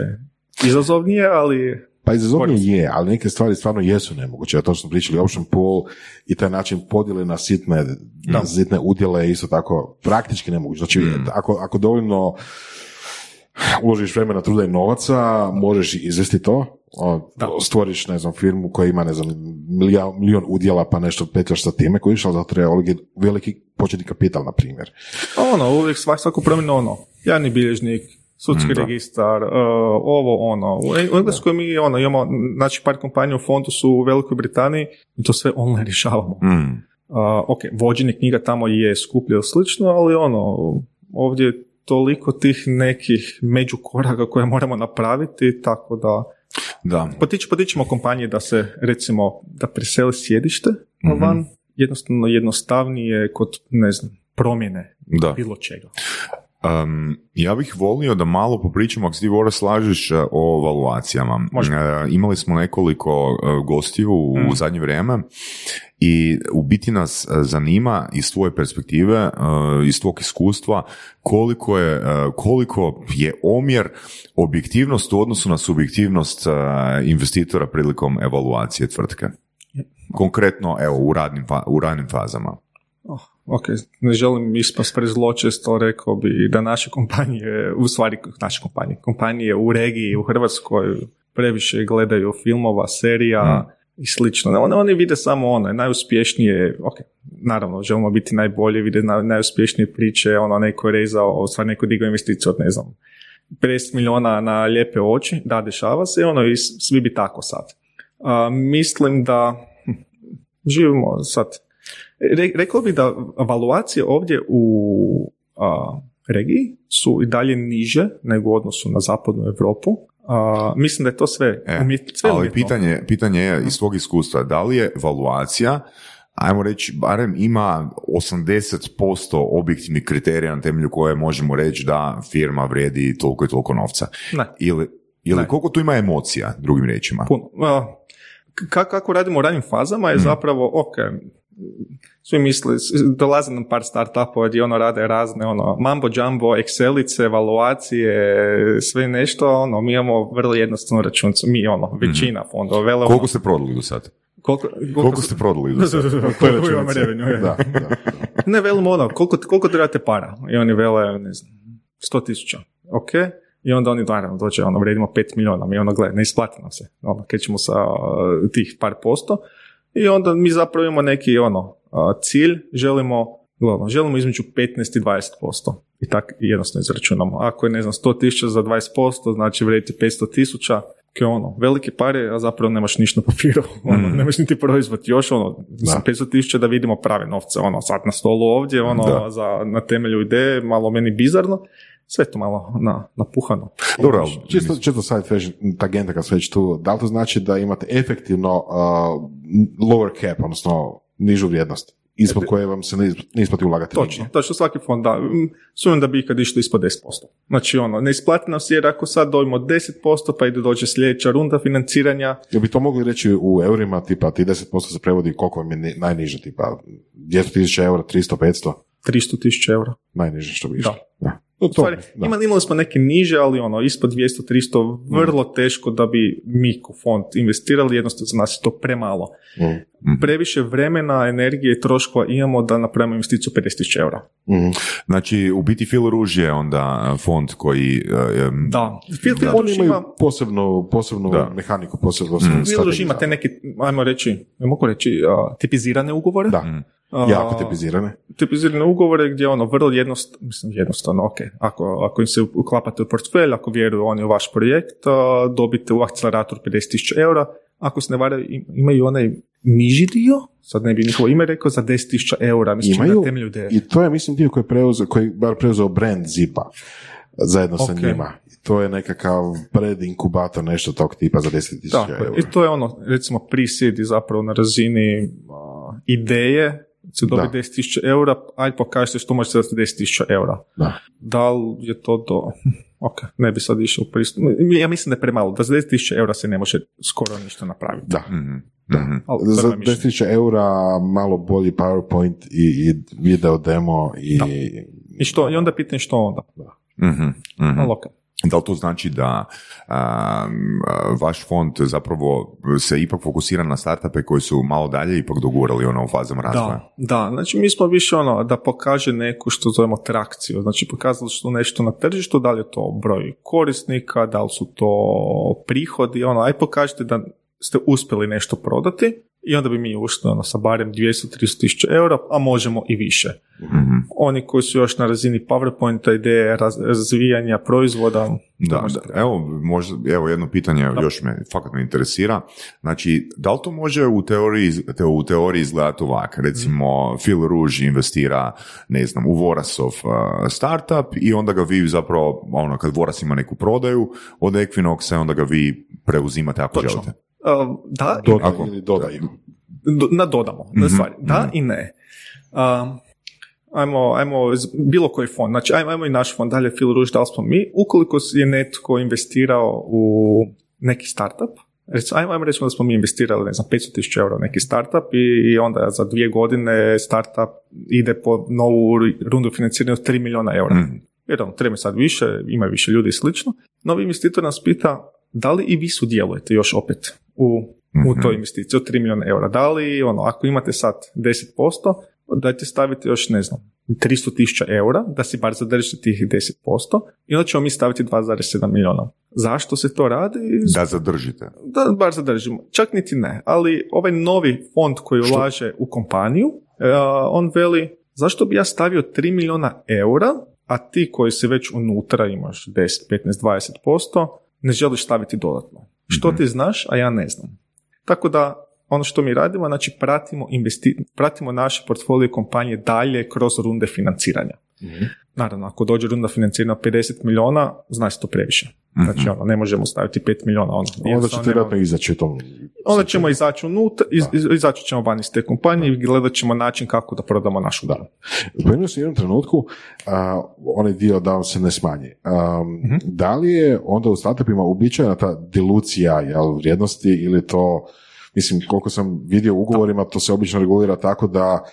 izazovnije, ali Pa izazovnije je, ali neke stvari stvarno jesu nemoguće. Ja to što smo pričali, option pool i taj način podjele na sitne, na sitne udjele je isto tako praktički nemoguće. Znači, ako, ako dovoljno uložiš vremena, truda i novaca, možeš izvesti to, stvoriš, ne znam, firmu koja ima, ne znam, milijon, milion udjela pa nešto petaš sa time koji išao zato je veliki početni kapital, na primjer. Ono, uvijek svak, svaku promjenu ono, javni bilježnik, sudski registar, uh, ovo ono. U Engleskoj mi ono, imamo, znači par kompanija u fondu su u Velikoj Britaniji i to sve online rješavamo. Mm. Uh, ok, vođenje knjiga tamo je skuplje ili slično, ali ono, ovdje je toliko tih nekih međukoraka koje moramo napraviti, tako da da. Potič, potičemo kompanije da se, recimo, da presele sjedište mm van, jednostavno jednostavnije kod, ne znam, promjene da. bilo čega. Um, ja bih volio da malo popričamo, ako se ti Vora slažeš, e, o valuacijama. Uh, imali smo nekoliko uh, gostiju u, mm. zadnje vrijeme i u biti nas zanima iz tvoje perspektive, iz tvog iskustva, koliko je, koliko je omjer objektivnost u odnosu na subjektivnost investitora prilikom evaluacije tvrtke. Konkretno, evo, u, radnim, u radnim fazama. Oh, ok, ne želim ispast prezločesto, rekao bi da naše kompanije, u stvari naše kompanije, kompanije u regiji, u Hrvatskoj previše gledaju filmova, serija mm. i slično. Oni, oni vide samo ono, najuspješnije, ok, naravno, želimo biti najbolji, vide najuspješnije priče, ono, neko je rezao, stvar neko digao investiciju od, ne znam, 50 milijuna na lijepe oči, da, dešava se, ono, i svi bi tako sad. mislim da hm, živimo sad Re, rekao bih da valuacije ovdje u a, regiji su i dalje niže nego u odnosu na zapadnu Europu. A, mislim da je to sve, e, sve Ali pitanje, pitanje je iz svog iskustva, da li je valuacija ajmo reći, barem ima 80% objektivnih kriterija na temelju koje možemo reći da firma vrijedi toliko i toliko novca. Ne. Ili, ili koliko tu ima emocija, drugim riječima? Puno. kako radimo u ranim fazama je mm. zapravo, ok, svi misle, dolaze nam par startupova gdje ono rade razne ono mambo jumbo, excelice, evaluacije, sve nešto, ono, mi imamo vrlo jednostavnu računcu, mi ono, mhm. većina mm fondova. Vele, koliko ono, ste prodali do sad? Koliko, koliko, ste prodali do sad? [laughs] da, da, [laughs] ne, velimo ono, koliko, koliko trebate para? I oni vele, ne znam, sto tisuća. Ok, i onda oni naravno dođe, ono, vredimo 5 milijuna, mi ono, gledaj, ne isplati nam se, ono, krećemo sa uh, tih par posto, i onda mi zapravo imamo neki ono cilj, želimo glavno, želimo između 15 i 20%. I tako jednostavno izračunamo. Ako je, ne znam, 100 tisuća za 20%, znači vrediti 500 tisuća, je ono, velike pare, a zapravo nemaš ništa na papiru, [laughs] ono, mm. nemaš niti proizvod, još ono, za 500 tisuća da vidimo prave novce, ono, sad na stolu ovdje, ono, za, na temelju ideje, malo meni bizarno, sve to malo na, napuhano. Dobro, čisto, čisto sad tagenta kad već tu, da li to znači da imate efektivno uh, lower cap, odnosno nižu vrijednost? ispod koje vam se ne isplati ulagati. Točno, točno, svaki fond da. Sumim da bi ikad išli ispod 10%. Znači ono, ne isplati nam se jer ako sad dojmo 10% pa ide dođe sljedeća runda financiranja. Jel bi to mogli reći u eurima, tipa ti 10% se prevodi koliko vam je najniže, tipa 200.000 eura, 300, 500? 300.000 eura. Najniže što bi išlo. Da. da. To, stvari, imali, imali smo neke niže, ali ono, ispod 200-300, vrlo mm. teško da bi mi ko fond investirali, jednostavno za nas je to premalo. Mm. Previše vremena, energije i troškova imamo da napravimo investiciju 50.000 eura. Mm. Znači, u biti Phil Rouge je onda fond koji... Um, da. Phil, Phil Oni imaju ima... posebnu, posebnu da. mehaniku, posebnu mm. Phil Rouge ima te neke, ajmo reći, ne mogu reći, uh, tipizirane ugovore. Da. Mm Jako tipizirane. Tipizirane ugovore gdje ono vrlo jednostavno, mislim jednostavno, ok, ako, ako im se uklapate u portfelj, ako vjeruju oni u vaš projekt, dobite u akcelerator 50.000 eura, ako se ne vare, imaju onaj niži dio, sad ne bi njihovo ime rekao, za 10.000 eura, mislim, imaju, na temelju I to je, mislim, dio koji je preuzeo, koji bar preuzeo brand Zipa zajedno sa njima. To je nekakav pred inkubator, nešto tog tipa za 10.000 eura. I to je ono, recimo, pre-seed zapravo na razini ideje, se dobi 10.000 eura, aj pokažite što možete za 10.000 eura. Da. da li je to do... Ok, ne bi sad išao pristup. Ja mislim da je premalo. Da za 10.000 eura se ne može skoro ništa napraviti. Da. Mm-hmm. Da. Mhm. Za 10.000 eura malo bolji PowerPoint i, i video demo i... I, što, I onda pitanje što onda. Da. Mm-hmm. Mm-hmm. Da li to znači da a, vaš fond zapravo se ipak fokusira na startupe koji su malo dalje ipak dogurali ono u fazama razvoja? Da, da, znači mi smo više ono da pokaže neku što zovemo trakciju, znači pokazali su nešto na tržištu, da li je to broj korisnika, da li su to prihodi, ono, aj pokažite da ste uspjeli nešto prodati i onda bi mi ušli ono, sa barem 200-300 tisuća eura, a možemo i više. Mhm. Oni koji su još na razini PowerPointa, ideje raz, razvijanja proizvoda, Da, možda evo, možda, evo jedno pitanje još me, fakat me interesira. Znači, da li to može u teoriji, te, u teoriji izgledati ovak? Recimo, Phil Rouge investira, ne znam, u Vorasov uh, startup i onda ga vi zapravo, ono, kad Voras ima neku prodaju od Equinoxa, onda ga vi preuzimate ako Točno. želite. Uh, da, i Dodaju Ako- ili dodaju. do- nadodamo, na Mhm, stvari. Da mhm. i ne. Um, ajmo, ajmo bilo koji fond, znači ajmo, ajmo i naš fond, dalje Phil Rouge, da li smo mi, ukoliko je netko investirao u neki startup, recimo, ajmo, ajmo recimo da smo mi investirali, ne znam, 500 eura u neki startup i, i onda za dvije godine startup ide po novu rundu financiranja od 3 milijuna eura. Mhm. Jer on treba sad više, ima više ljudi i slično. Novi investitor nas pita da li i vi sudjelujete još opet u, u Mhm. toj investiciji od 3 milijuna eura. Da li, ono, ako imate sad 10%, dajte staviti još, ne znam, 300 tisuća eura, da si bar zadržite tih 10%, i onda ćemo mi staviti 2,7 milijuna. Zašto se to radi? Da zadržite. da bar zadržimo. Čak niti ne, ali ovaj novi fond koji ulaže u kompaniju, e, on veli zašto bi ja stavio 3 milijuna eura, a ti koji si već unutra imaš 10, 15, 20%, ne želiš staviti dodatno. Što ti znaš, a ja ne znam. Tako da ono što mi radimo, znači pratimo, investi- pratimo naše portfolio kompanije dalje kroz runde financiranja. Naravno, ako dođe runda financiranja od 50 milijuna, zna se to previše. Znači, ono, ne možemo staviti 5 milijuna. Ono, Onda ćete vjerojatno izaći u tom. Onda ćemo izaći unutra, iz, iz- izaći ćemo van iz te kompanije i gledat ćemo način kako da prodamo našu da. Spomenuo sam u jednom trenutku, a, onaj dio da vam se ne smanji. Um, Mhm. Da li je onda u startupima uobičajena ta dilucija jel, vrijednosti ili to, mislim, koliko sam vidio u ugovorima, to se obično regulira tako da,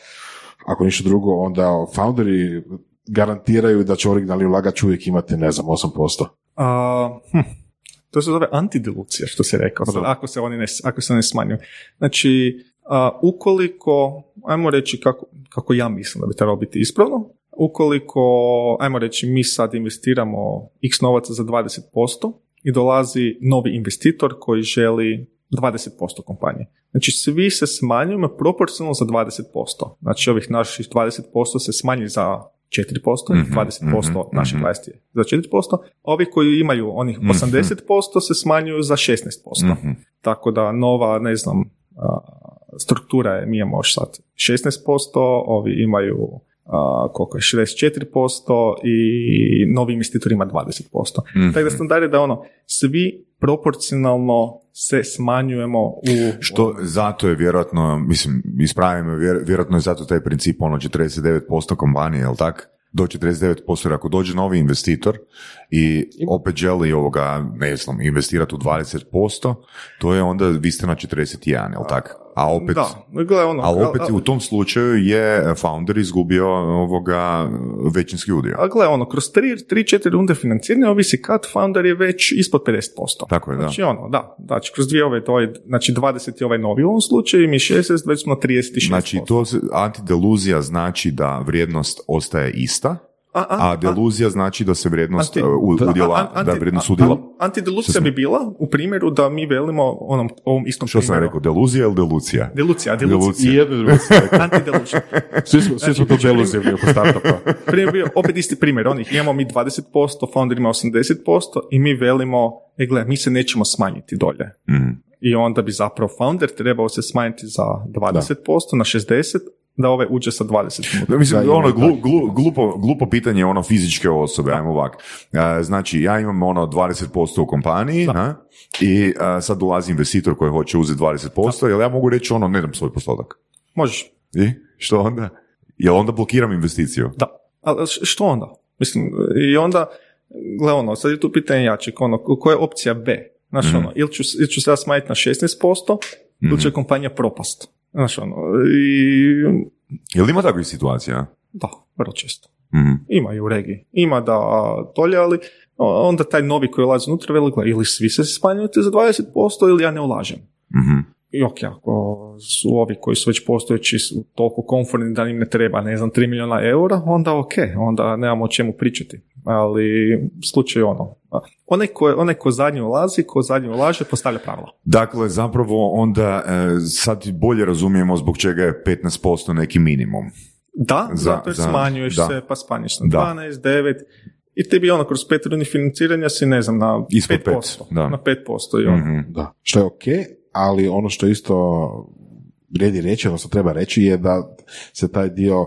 ako ništa drugo, onda founderi garantiraju da će originalni ulagač uvijek imati, ne znam, 8%. A, hm, to se zove antidilucija, što se rekao, da. ako se oni ne, ako se ne smanjuju. Znači, a, ukoliko, ajmo reći kako, kako ja mislim da bi trebalo biti ispravno, ukoliko, ajmo reći, mi sad investiramo x novaca za 20% i dolazi novi investitor koji želi 20% kompanije. Znači, svi se smanjujemo proporcionalno za 20%. Znači, ovih naših 20% se smanji za 4%, Mhm, 20% mhm, naših mhm. 20 je za 4%, ovi koji imaju onih 80% se smanjuju za 16%. Mhm. Tako da nova, ne znam, struktura je, mi imamo sad 16%, ovi imaju a, koliko je, 64% i novi investitor ima 20%. Mhm. Tako da standard je da ono, svi proporcionalno se smanjujemo u... Što zato je vjerojatno, mislim, ispravim me, vjer- vjerojatno je zato taj princip ono 49% kompanije, jel tak? Do 49%, jer ako dođe novi investitor i opet želi ovoga, ne znam, investirati u 20%, to je onda, vi ste na 41, jel tak? A opet, Da, gle, ono, ali opet a- u tom slučaju je founder izgubio ovoga većinski udio. A gle, ono, kroz 3-4 runde financiranja ovisi kad founder je već ispod 50%. Tako je, da. Znači ono, da, znači kroz dvije ove, to je, znači 20 je ovaj novi u ovom slučaju i mi 16, već smo na 36%. Znači, to antideluzija znači da vrijednost ostaje ista, a, a deluzija znači da se vrijednost Anti- da, udjela, a- anti- da vrijednost a- udjela... a- Antidelucija bi bila u primjeru da mi velimo onom, ovom istom Što sam primjeru. rekao, deluzija ili delucija? Delucija, Delucija. I jedno i drugo. Antidelucija. [laughs] Svi smo, svi smo to deluzivni oko startupa. [laughs] Primjer bio opet isti primjer, onih imamo mi 20%, founder ima 80% i mi velimo, e gle, mi se nećemo smanjiti dolje. Mhm. I onda bi zapravo founder trebao se smanjiti za 20% na 60%, da ove uđe sa 20%. Da, mislim, Da, ono, glu- glu- glupo, glupo pitanje je ono fizičke osobe, ajmo ovak. E, Znači, ja imam ono 20% u kompaniji ha, i e, sad dolazi investitor koji hoće uzeti 20%, jel ja mogu reći ono, ne dam svoj postotak? Možeš, I što onda? Jel onda blokiram investiciju? da. Ali što onda? Mislim, i onda, gle ono, sad je tu pitanje jačeg, ono, koja je opcija B? Znaš, Mhm. ono, ili ću, ili ću se ja smanjiti na 16%, ili će kompanija propast. Znaš, ono, i Jel ima takvih situacija? da, vrlo često. Mhm. Ima i u regiji. Ima da dolje, ali onda taj novi koji ulazi unutra veli, gle, ili svi se smanjujete za 20% ili ja ne ulažem. Mhm. I ok, ako su ovi koji su već postojeći su toliko komfortni da im ne treba, ne znam, 3 milijuna eura, onda ok, onda nemamo o čemu pričati. Ali slučaj je ono, onaj ko, onaj ko zadnji ulazi, ko zadnji ulaže, postavlja pravila. Dakle, zapravo onda e, sad bolje razumijemo zbog čega je 15% neki minimum. Da, Za- zato jer za- smanjuješ da. se, pa smanjiš na Da. 12, 9, i ti bi ono kroz pet rundi financiranja si, ne znam, na Ispod 5%. pet, da. Na 5% i ono. Mhm. Da, što je ok, ali ono što isto vrijedi reći, odnosno treba reći je da se taj dio,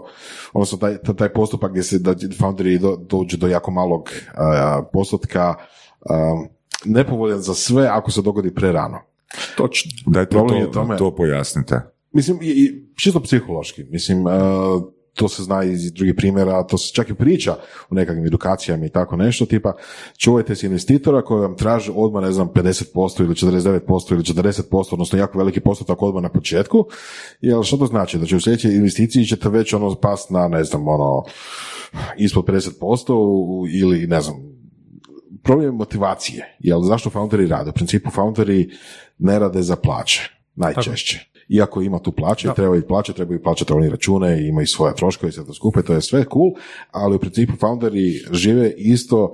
odnosno taj, taj- postupak gdje se da founderi do, dođu do jako malog a, postotka, a, nepovoljan za sve ako se dogodi prerano. Točno. Problem je to, tome- to pojasnite. Mislim, i, i čisto psihološki, mislim, a, to se zna iz drugih primjera, to se čak i priča u nekakvim edukacijama i tako nešto, tipa čuvajte se investitora koji vam traži odmah, ne znam, 50% ili 49% ili 40%, odnosno jako veliki postotak odmah na početku, jer što to znači? Da će u sljedećoj investiciji ćete već ono past na, ne znam, ono, ispod 50% u- ili, ne znam, problem je motivacije, jer zašto founderi rade? U principu founderi ne rade za plaće, najčešće. Iako ima tu plaće, treba i plaće, trebaju plaćati oni račune, i imaju svoje troškove i sve to skupe, to je sve cool, ali u principu founderi žive isto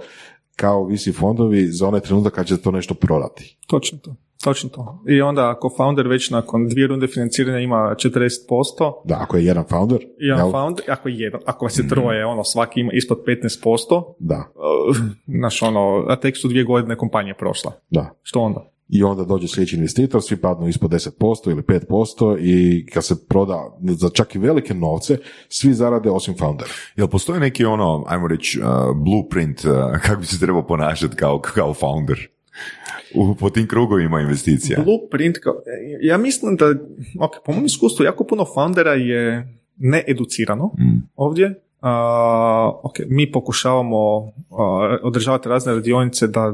kao visi fondovi za onaj trenutak kad će to nešto prodati. Točno to. Točno to. I onda ako founder već nakon dvije runde financiranja ima 40%, Da, ako je jedan founder, jedan jel? founder, ako je jedan, ako vas je troje, ono, svaki ima ispod 15%, da, uh, znaš, ono, a tek su dvije godine kompanije prošla. da. Što onda? I onda dođe sljedeći investitor, svi padnu ispod 10% ili 5% i kad se proda za čak i velike novce, svi zarade osim foundera. Jel postoji neki ono, ajmo reći, uh, blueprint, uh, [laughs] kako bi se trebao ponašati kao, kao founder? U, po tim krugovima investicija. Blueprint, kao, ja mislim da, ok, po mom iskustvu, jako puno foundera je needucirano Mm. ovdje. A, ok, mi pokušavamo a, održavati razne radionice da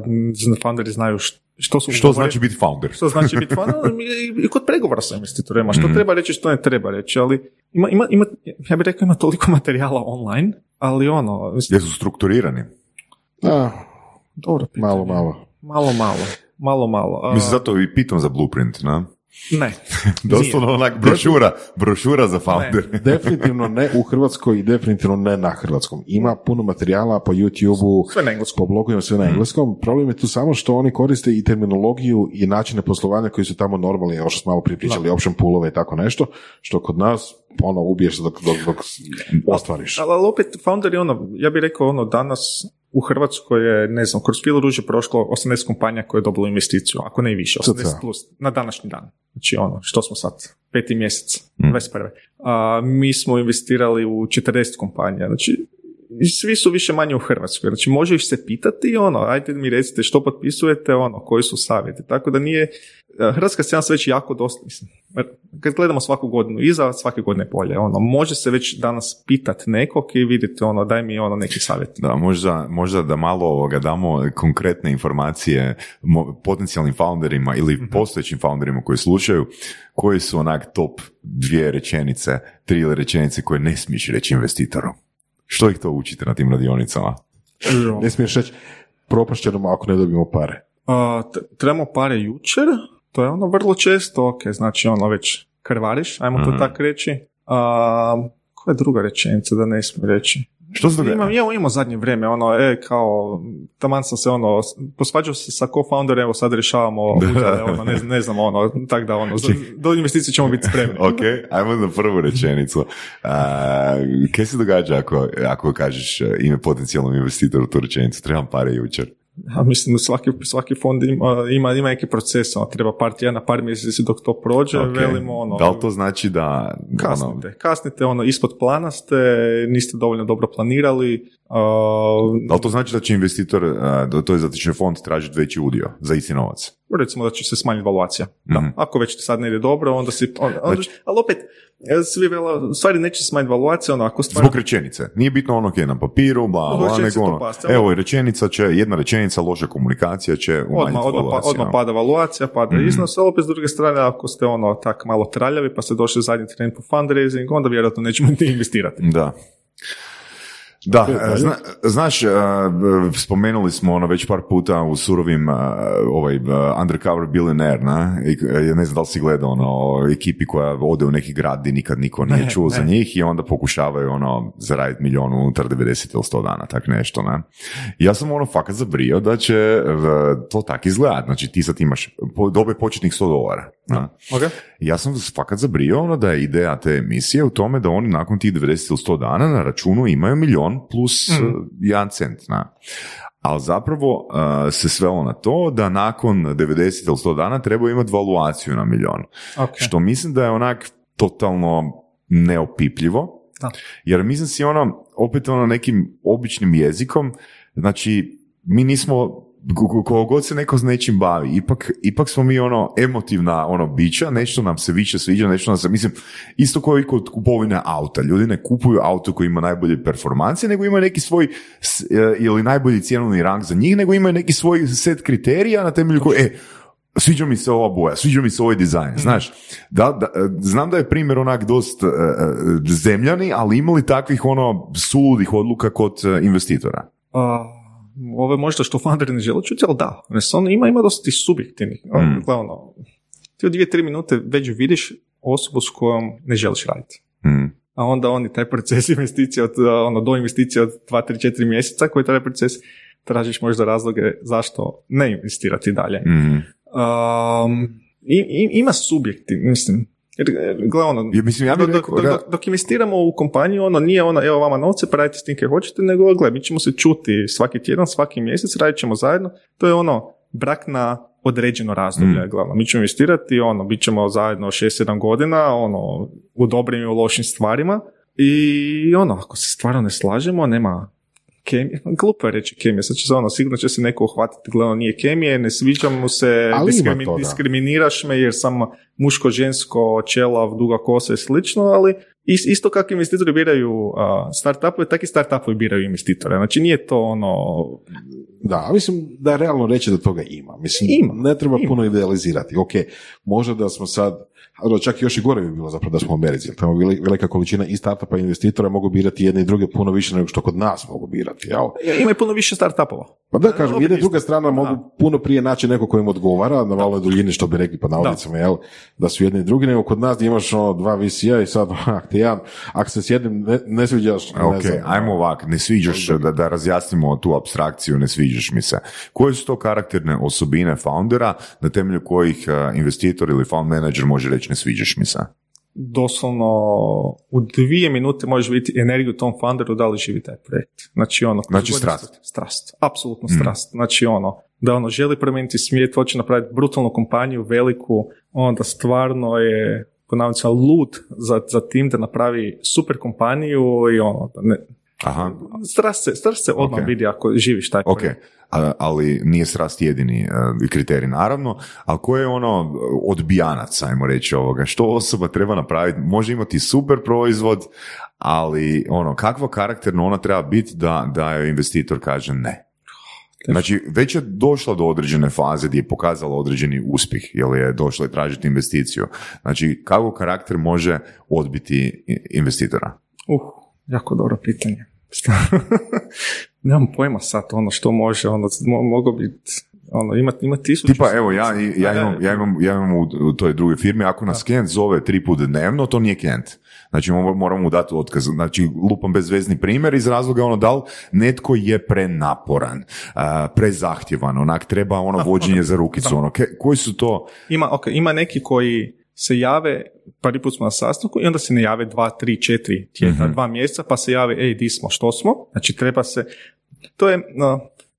founderi znaju š- što su Što znači biti founder? što znači biti founder [laughs] i- i kod pregovora sa investitorima, što Mhm. treba reći, što ne treba reći, ali ima, ima, ima, ja bih rekao ima toliko materijala online, ali ono, mislim, Jesu strukturirani? A, dobro pitanje. malo, malo. Malo, malo. Malo, malo. A, Mislim, zato i pitam za blueprint, na? Ne. [laughs] Doslovno onak brošura, brošura za founder. Definitivno ne u Hrvatskoj i definitivno ne na hrvatskom. Ima puno materijala po YouTube-u, Sve na engleskom. po blogovima, sve na engleskom. Problem je tu samo što oni koriste i terminologiju i načine poslovanja koji su tamo normalni, ovo što smo malo prije pričali, option poolove i tako nešto, što kod nas ono ubiješ dok, dok, dok ostvariš. Ali, ali opet, founder je ono, ja bih rekao ono, danas u Hrvatskoj je, ne znam, kroz Filo Ruže prošlo 80 kompanija koje je dobilo investiciju, ako ne i više, 80 Cca. plus, na današnji dan. Znači ono, što smo sad, peti mjesec, Mm. 21. A, mi smo investirali u 40 kompanija, znači svi su više manje u Hrvatskoj. Znači, može ih se pitati ono, ajde mi recite što potpisujete, ono, koji su savjeti. Tako da nije, Hrvatska scena se već jako dosta, mislim, kad gledamo svaku godinu iza, svake godine je bolje. Ono, može se već danas pitat nekog i vidite, ono, daj mi ono neki savjet. Da, možda, možda da malo ovoga damo konkretne informacije potencijalnim founderima ili postojećim founderima koji slušaju, koji su onak top dvije rečenice, tri ili rečenice koje ne smiješ reći investitoru. Što ih to učite na tim radionicama? Ne smiješ reći, propašćeno ako ne dobijemo pare. A, t- trebamo pare jučer, to je ono vrlo često, ok, znači ono već krvariš, ajmo to Mhm. tako reći. A, koja je druga rečenica da ne smijem reći? Što se događa? Imam, ja imam zadnje vrijeme, ono, e, kao, taman sam se, ono, posvađao se sa co-founder, evo sad rješavamo [laughs] ono, ne, ne znam, ono, tak da, ono, do investicije ćemo biti spremni. [laughs] ok, ajmo na prvu rečenicu. A, kaj se događa ako, ako kažeš e, ime potencijalnom investitoru tu rečenicu? Trebam pare jučer. Ja mislim da svaki, svaki fond ima, ima, ima neki proces, ono, treba par tjedana, par mjeseci dok to prođe, Ok. velimo, ono, Da li to znači da... ono, kasnite, kasnite, ono, ispod plana ste, niste dovoljno dobro planirali, uh, da li to znači da će investitor, da to je zato će fond tražiti veći udio za isti novac? Recimo da će se smanjiti valuacija. Da. Mhm. Ako već sad ne ide dobro, onda si... On, onda- Znači- ali opet, e, svi vela, stvari neće smanjiti valuacija, ono, ako stvari... Zbog rečenice. Nije bitno ono je na papiru, bla, bla, nego ono, pasti, evo, rečenica će, jedna rečenica, loša komunikacija će umanjiti Odmah, odmah, pa, odmah no. pada valuacija, pada Mhm. iznos, ali opet s druge strane, ako ste ono tak malo traljavi, pa ste došli zadnji tren po fundraising, onda vjerojatno nećemo [laughs] ni investirati. Da. Da, dalje. zna- znaš, uh, spomenuli smo ono već par puta u surovim uh, ovaj undercover billionaire, na? I, ja ne znam da li si gledao ono, ekipi koja ode u neki grad gdje nikad niko nije Ne, čuo za ne. njih i onda pokušavaju ono zaraditi milijun unutar 90 ili 100 dana, tak nešto, ne? I Ja sam ono fakat zabrio da će to tak izgledat, znači ti sad imaš, dobe početnih 100 dolara, na? Ok. Ja sam fakat zabrio ono da je ideja te emisije u tome da oni nakon tih 90 ili 100 dana na računu imaju plus Mm. uh, jedan cent. Na. Ali zapravo uh, se svelo na to da nakon 90 ili 100 dana treba imati valuaciju na milion. Ok. Što mislim da je onak totalno neopipljivo. Da. Jer mislim si ono, opet ono nekim običnim jezikom, znači mi nismo koliko god se neko s nečim bavi, ipak, ipak smo mi ono emotivna ono bića, nešto nam se više sviđa, nešto nam se, mislim, isto kao i kod kupovine auta. Ljudi ne kupuju auto koji ima najbolje performancije, nego imaju neki svoj s- e, ili najbolji cjenovni rang za njih, nego imaju neki svoj set kriterija na temelju koji, e, sviđa mi se ova boja, sviđa mi se ovaj dizajn, znaš. Da, da, znam da je primjer onak dost e, zemljani, ali imali takvih ono suludih odluka kod investitora. A, ovo je možda što founderi ne žele čuti, ali da, ono ima, ima dosta tih subjektivnih. Mm. Mm. ono, ti u dvije, tri minute već vidiš osobu s kojom ne želiš raditi. Mm. A onda oni taj proces investicije od, ono, do investicije od 2, 3, 4 mjeseca koji taj proces tražiš možda razloge zašto ne investirati dalje. Mm. Um, i, i- ima subjekti, mislim, jer, jer, gle, ono, Ja, mislim, ja dok, rekao, dok, dok, dok investiramo u kompaniju, ono nije ono, evo vama novce, pa radite s tim kaj hoćete, nego gle, mi ćemo se čuti svaki tjedan, svaki mjesec, radit ćemo zajedno. To je ono, brak na određeno razdoblje, Mm. glavno. Mi ćemo investirati, ono, bit ćemo zajedno 6-7 godina, ono, u dobrim i u lošim stvarima. I ono, ako se stvarno ne slažemo, nema kemije, [laughs] glupo je reći kemija, sad će se ono, sigurno će se neko uhvatiti, gledano nije kemije, ne sviđa mu se, diskrimi- diskriminiraš me jer sam muško, žensko, čelav, duga kosa i slično, ali is- isto kako investitori biraju a, startupove, tako i startupovi biraju investitore. Znači nije to ono, Da, mislim da je realno reći da toga ima. Mislim, Ima, ne treba ima. puno idealizirati. Ok, možda da smo sad, ali čak još i gore bi bilo zapravo da smo u Americi, jer tamo veli- velika količina i startupa i investitora mogu birati jedne i druge puno više nego što kod nas mogu birati. Jel? ima i puno više startupova. Pa da, kažem, jedna i druga strana mogu puno prije naći neko ko im odgovara, na valnoj duljini što bi rekli pod navodnicama, jel, da su jedni i drugi, nego kod nas gdje imaš ono dva VC-a i sad, [laughs] ak ti jedan, ako se s jednim ne, ne sviđaš, ne Ok, znam, ajmo ovak, ne sviđaš, da, da razjasnimo tu abstrakciju, ne sviđaš mi se. Koje su to karakterne osobine foundera na temelju kojih uh, investitor ili found manager može reći ne sviđaš mi se? doslovno u dvije minute možeš vidjeti energiju tom founderu da li živi taj projekt. Znači ono... Znači strast. Strast, apsolutno strast. Znači ono, da ono želi promijeniti svijet, hoće napraviti brutalnu kompaniju, veliku, onda stvarno je ponavljam lud za, za tim da napravi super kompaniju i ono, da ne, Aha, strast se, strast se odmah Ok. vidi ako živiš taj ok. A- ali nije strast jedini uh, kriterij, naravno, ali ko je ono odbijanac, ajmo reći ovoga, što osoba treba napraviti, može imati super proizvod, ali ono, kakva karakterno ona treba biti da, da joj investitor kaže ne. Znači, već je došla do određene faze gdje je pokazala određeni uspjeh, jer je došla i tražiti investiciju. Znači, kako karakter može odbiti investitora? Uh, jako dobro pitanje. [laughs] Nemam pojma sad ono što može, ono, mo- mogo biti, ono, ima, ima tisuću... Tipa, evo, ja, ja, imam, ja, imam, ja imam u, u toj drugoj firmi, ako nas klijent zove tri puta dnevno, to nije klijent. Znači, mo- moramo mu dati otkaz. Znači, lupam bezvezni primjer iz razloga ono da li netko je prenaporan, prezahtjevan, onak treba ono vođenje za rukicu, ono, ke- koji su to, Ima, ok, ima neki koji se jave, prvi put smo na sastanku i onda se ne jave dva, tri, četiri tjedna, dva mjeseca, pa se jave, ej, di smo, što smo? Znači, treba se, to je, uh,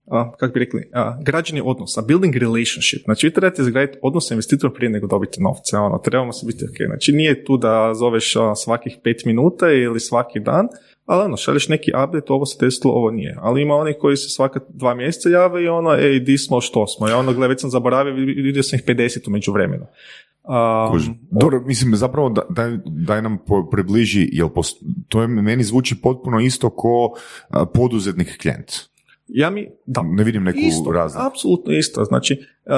uh, kako bi rekli, uh, građenje odnosa, building relationship. Znači, vi trebate izgraditi odnos sa investitorom prije nego dobiti novce. Ono, trebamo se biti ok. Znači, nije tu da zoveš uh, svakih pet minuta ili svaki dan, ali ono, šalješ neki update, ovo se desilo, ovo nije. Ali ima oni koji se svaka dva mjeseca jave i ono, ej, di smo, što smo. Ja ono, gle, već sam zaboravio, vid- vidio sam ih 50 u međuvremenu. Um. Dobro, mislim, zapravo da, daj, daj nam po, približi, jel pos- to je, meni zvuči potpuno isto ko a, poduzetnik klijent. Ja mi, da. Ne vidim neku Isto, razliku. apsolutno isto. Znači, uh,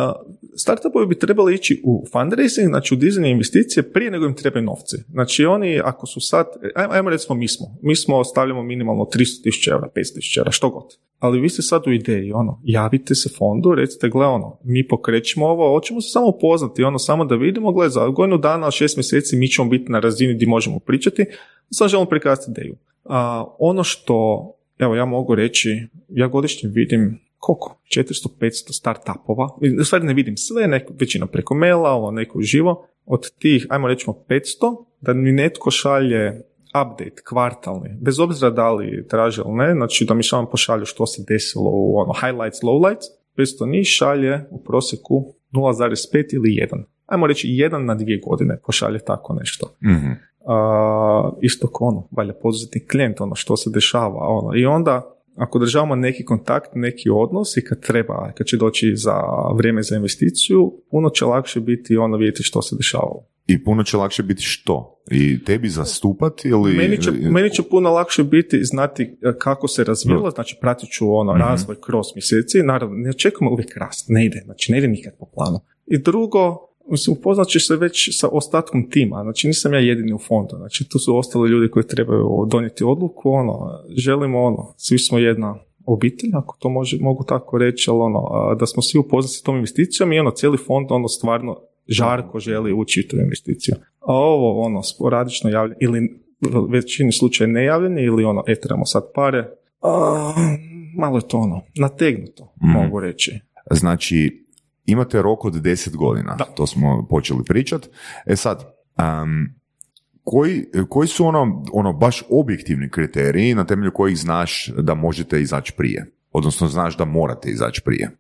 startupovi bi trebali ići u fundraising, znači u dizanje investicije prije nego im trebaju novci. Znači oni, ako su sad, ajmo, recimo mi smo, mi smo stavljamo minimalno 300.000 eura, 500.000 eura, što god. Ali vi ste sad u ideji, ono, javite se fondu, recite, gle, ono, mi pokrećemo ovo, hoćemo se samo upoznati, ono, samo da vidimo, gle, za godinu dana, šest mjeseci mi ćemo biti na razini gdje možemo pričati, samo želimo prikazati ideju. A, ono što, evo, ja mogu reći, ja godišnje vidim koliko? 400-500 startupova. U stvari ne vidim sve, neko, većina preko maila, ovo neko uživo. Od tih, ajmo rećemo 500, da mi netko šalje update kvartalni, bez obzira da li traže ili ne, znači da mi samo pošalju što se desilo u ono highlights, lowlights, 500 njih šalje u prosjeku 0,5 ili 1. Ajmo reći 1 na dvije godine pošalje tako nešto. Mhm. A, isto ono, valja poduzetni klijent, ono što se dešava, ono. I onda, ako državamo neki kontakt, neki odnos i kad treba, kad će doći za vrijeme za investiciju, puno će lakše biti ono vidjeti što se dešava. I puno će lakše biti što? I tebi zastupati ili... Meni će, meni će puno lakše biti znati e, kako se razvilo, znači pratit ću ono razvoj kroz mjeseci, naravno ne očekujemo uvijek rast, ne ide, znači ne ide nikad po planu. I drugo, upoznat ćeš se već sa ostatkom tima, znači nisam ja jedini u fondu, znači tu su ostali ljudi koji trebaju donijeti odluku, ono, želimo ono, svi smo jedna obitelj, ako to može, mogu tako reći, ali ono, da smo svi upoznati s tom investicijom i ono, cijeli fond ono stvarno žarko želi ući u tu investiciju. A ovo, ono, sporadično javljanje, ili u većini slučaja nejavljanje, ili ono, e, trebamo sad pare, a, malo je to ono, nategnuto, mogu reći. Znači, imate rok od 10 godina, Da. to smo počeli pričat. E sad, um, koji, koji su ono, ono baš objektivni kriteriji na temelju kojih znaš da možete izaći prije? Odnosno znaš da morate izaći prije.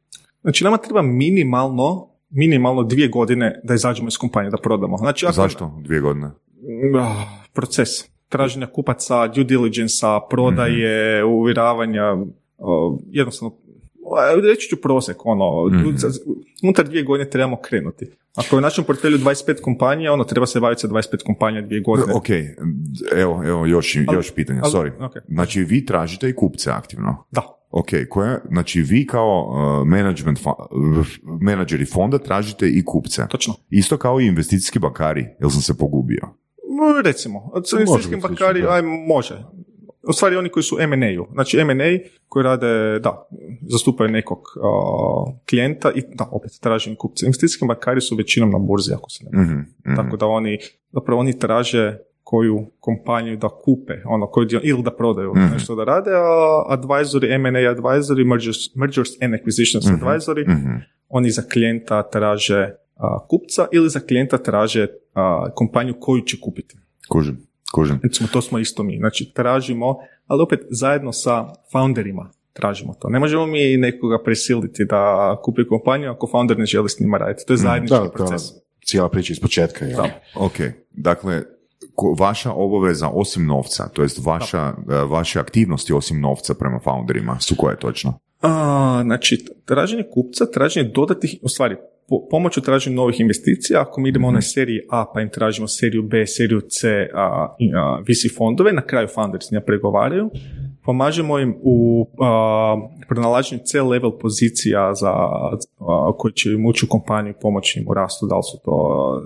Znači, nama treba minimalno, minimalno dvije godine da izađemo iz kompanije, da prodamo. Znači, ako, Zašto? Dvije godine? Ah, proces traženja kupaca, due diligence prodaje, uvjeravanja, o, jednostavno, reći ću prosjek, ono, za- unutar dvije godine trebamo krenuti. Ako je u našem portfelju 25 kompanija, ono, treba se baviti sa 25 kompanija dvije godine. Ok, evo, evo još, Ali- još pitanja, ali- sorry. ok. Znači, vi tražite i kupce aktivno. Da, Ok, koje, znači vi kao uh, management menadžeri fonda tražite i kupce. točno. Isto kao i investicijski bankari, jel sam se pogubio? Mm, Recimo, slično, da. aj, može. U stvari oni koji su M&A-u. Znači M&A koji rade, da, zastupaju nekog a, klijenta i da, opet tražim kupce. Investicijski bankari su većinom na burzi, ako se ne. Mhm, mhm. Tako da oni, zapravo oni traže koju kompaniju da kupe, ono, koju dio, ili da prodaju, Mhm. nešto da rade, a advisory, M&A advisory, mergers, mergers and acquisitions advisory, Mhm. oni za klijenta traže a, kupca ili za klijenta traže a, kompaniju koju će kupiti. Kužim, kužim. Recimo, to smo isto mi. Znači, tražimo, ali opet zajedno sa founderima tražimo to. Ne možemo mi nekoga prisiliti da kupi kompaniju ako founder ne želi s njima raditi. To je zajednički Da, to je proces. cijela priča iz početka. je. Da. Ok, dakle, vaša obaveza osim novca, to jest vaša, e, vaše aktivnosti osim novca prema founderima su koje točno? A, znači, traženje kupca, traženje dodatnih, u stvari, po, pomoću traženja novih investicija, ako mi idemo na seriji A pa im tražimo seriju B, seriju C, a, a, VC fondove, na kraju founders ne pregovaraju, pomažemo im u a, pronalaženju C-level pozicija za, a, koji će im ući u kompaniju pomoći im u rastu, da li su to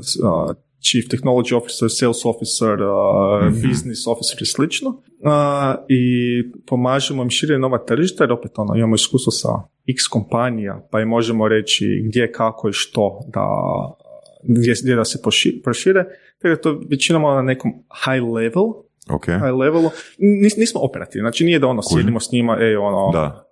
chief technology officer, sales officer, a, business officer i slično. A, I pomažemo im širiti nova tržišta, jer opet ono, imamo iskustvo sa x kompanija, pa im možemo reći gdje, kako i što da gdje, gdje da se poši- prošire, tako da to većinom ono na nekom high level, Ok, high levelu, Nis, nismo operativni, znači nije da ono Kužim. sjedimo s njima, ej ono, da,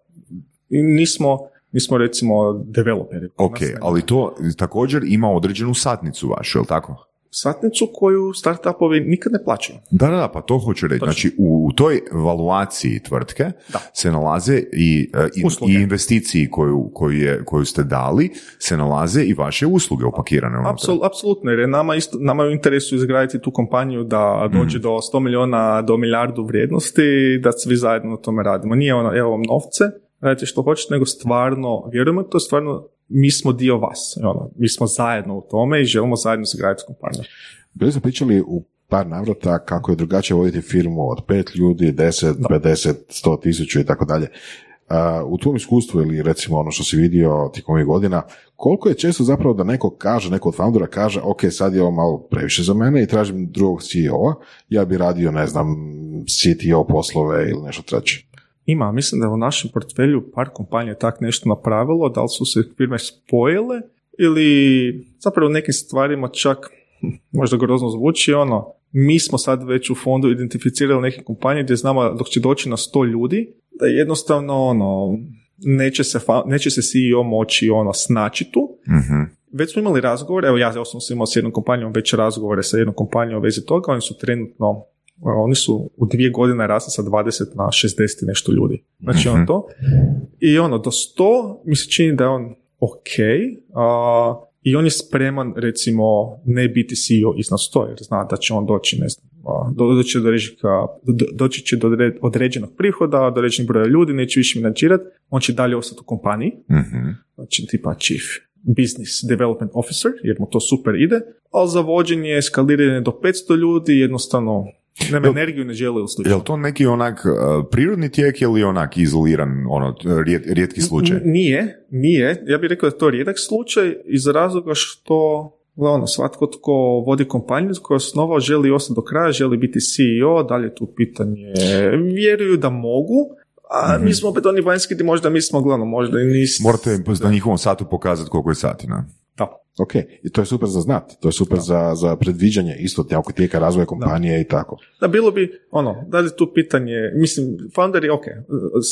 i nismo, nismo recimo developeri. Ok, ali to također ima određenu satnicu vašu, jel tako? Satnicu koju startupovi nikad ne plaćaju. Da, da, da, pa to hoću reći. Točno. Znači, u, u toj valuaciji tvrtke Da. se nalaze i, e, i, i investiciji koju, koju, je, koju ste dali, se nalaze i vaše usluge upakirane. Apsol, apsolutno, jer je nama, isto, nama je u interesu izgraditi tu kompaniju da dođe do 100 milijuna, do milijardu vrijednosti da svi zajedno na tome radimo. Nije ono, evo vam novce, radite što hoćete, nego stvarno, vjerujemo to, stvarno mi smo dio vas. Ono, mi smo zajedno u tome i želimo zajedno izgraditi kompaniju. Bili smo pričali u par navrata kako je drugačije voditi firmu od pet ljudi, 10, 50, 100 tisuća i tako dalje. U tvom iskustvu ili recimo ono što si vidio tijekom ovih godina, koliko je često zapravo da neko kaže, neko od foundera kaže, ok, sad je ovo malo previše za mene i tražim drugog CEO-a, ja bi radio, ne znam, CTO poslove ili nešto treće. Ima, mislim da je u našem portfelju par kompanija tak nešto napravilo, da li su se firme spojile ili zapravo u nekim stvarima čak možda grozno zvuči, ono, mi smo sad već u fondu identificirali neke kompanije gdje znamo dok će doći na 100 ljudi, da jednostavno ono, neće se, fa- neće se CEO moći ono snaći tu. Već smo imali razgovore, evo ja osobno sam imao s jednom kompanijom već razgovore sa jednom kompanijom u vezi toga, oni su trenutno oni su u dvije godine rasli sa 20 na 60 i nešto ljudi. Znači on to. I ono, do 100 mi se čini da je on ok, a, i on je spreman, recimo, ne biti CEO iznad 100, jer zna da će on doći, ne znam, do- doći, do režika, do- doći će do odre- određenog prihoda, do određenog broja ljudi, neće više menadžirati, on će dalje ostati u kompaniji, Mhm. znači tipa chief business development officer, jer mu to super ide, ali za vođenje, eskaliranje do 500 ljudi jednostavno nema energiju, ne slično. Je li to neki onak uh, prirodni tijek ili onak izoliran, ono, rijet, rijetki slučaj? N- Nije, nije. Ja bih rekao da je to rijedak slučaj iz razloga što ono, svatko tko vodi kompaniju koja je osnovao želi ostati do kraja, želi biti CEO, dalje je tu pitanje vjeruju da mogu, a mi smo opet oni vanjski gdje možda mislimo, gledano, možda i nis... Morate na njihovom satu pokazati koliko je sati, na. Da. Ok, i to je super za znat, to je super za, za predviđanje isto oko tijeka razvoja kompanije i tako. Da, bilo bi, ono, da li tu pitanje, mislim, founder je, ok,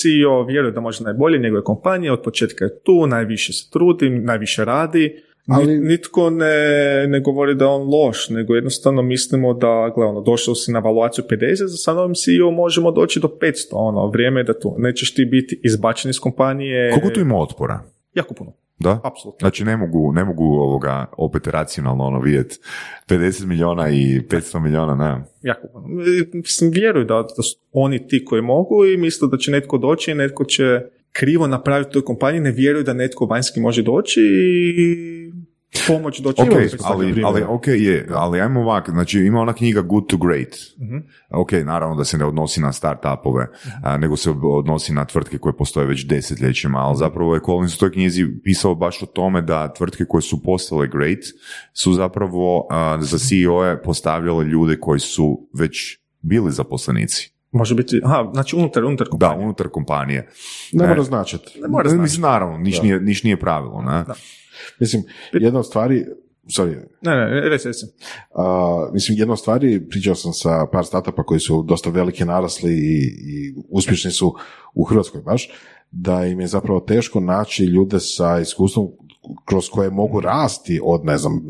CEO vjeruje da može najbolje, njegove kompanije, od početka je tu, najviše se trudi, najviše radi, Ali-. Nitko ne, ne govori da je on loš, nego jednostavno mislimo da, gle, ono, došao si na evaluaciju 50, za sa novim CEO možemo doći do 500, ono, vrijeme je da tu, nećeš ti biti izbačen iz kompanije. Koliko tu ima otpora? Jako puno, Da? apsolutno. Znači ne mogu, ne mogu ovoga opet racionalno ono vidjeti 50 milijuna i 500 milijuna, ne. Jako. Mislim, vjeruju da, da su oni ti koji mogu i misle da će netko doći i netko će krivo napraviti toj kompaniji, ne vjeruju da netko vanjski može doći i pomoć doći. Ok, Imali smo takve ali, ali, ok, je, ali ajmo ovak, znači ima ona knjiga Good to Great. Mhm. Ok, naravno da se ne odnosi na startupove, a, nego se odnosi na tvrtke koje postoje već desetljećima, ali zapravo je Collins u toj knjizi pisao baš o tome da tvrtke koje su postale great su zapravo a, za CEO-e postavljale ljude koji su već bili zaposlenici. Može biti, aha, znači unutar, unutar Da, kompanije. unutar kompanije. Ne Ne. mora značiti. Ne mora značiti. Mislim, naravno, niš, Da. nije, niš nije pravilo, ne? Da. Mislim, jedna od stvari, sorry, Ne, ne, reci, reci. A, mislim, jedna od stvari, pričao sam sa par startupa koji su dosta veliki narasli i, i uspješni su u Hrvatskoj baš, da im je zapravo teško naći ljude sa iskustvom kroz koje mogu rasti od, ne znam,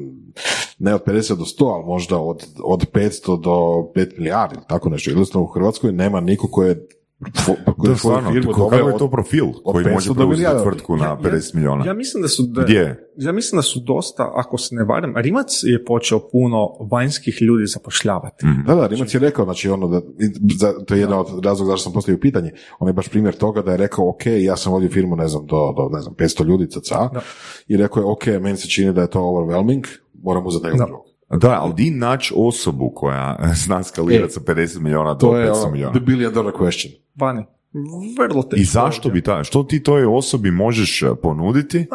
ne od 50 do 100, ali možda od, od 500 do 5 milijardi, ili tako nešto. Jednostavno u Hrvatskoj nema niko ko je Da, je svoju stvarno, firmu kako doveo je to profil koji 500 može do preuzeti tvrtku na Ja- 50 milijuna? Ja mislim da su da, Gdje? ja mislim da su dosta, ako se ne varam, Rimac je počeo puno vanjskih ljudi zapošljavati. Mhm. Da, da, Rimac je rekao, znači ono da, to je jedna od razloga zašto sam postavio pitanje, on je baš primjer toga da je rekao, ok, ja sam vodio firmu, ne znam, do, do ne znam, 500 ljudi cca, Da. i rekao je, ok, meni se čini da je to overwhelming, moram uzeti nekog Da. drugog. Da, ali di naći osobu koja [laughs] zna skalirati E, sa 50 milijuna do To je 500 ono, milijuna? the billion dollar question. Vani. Vrlo teško. I zašto bi ta, što ti toj osobi možeš eh, ponuditi?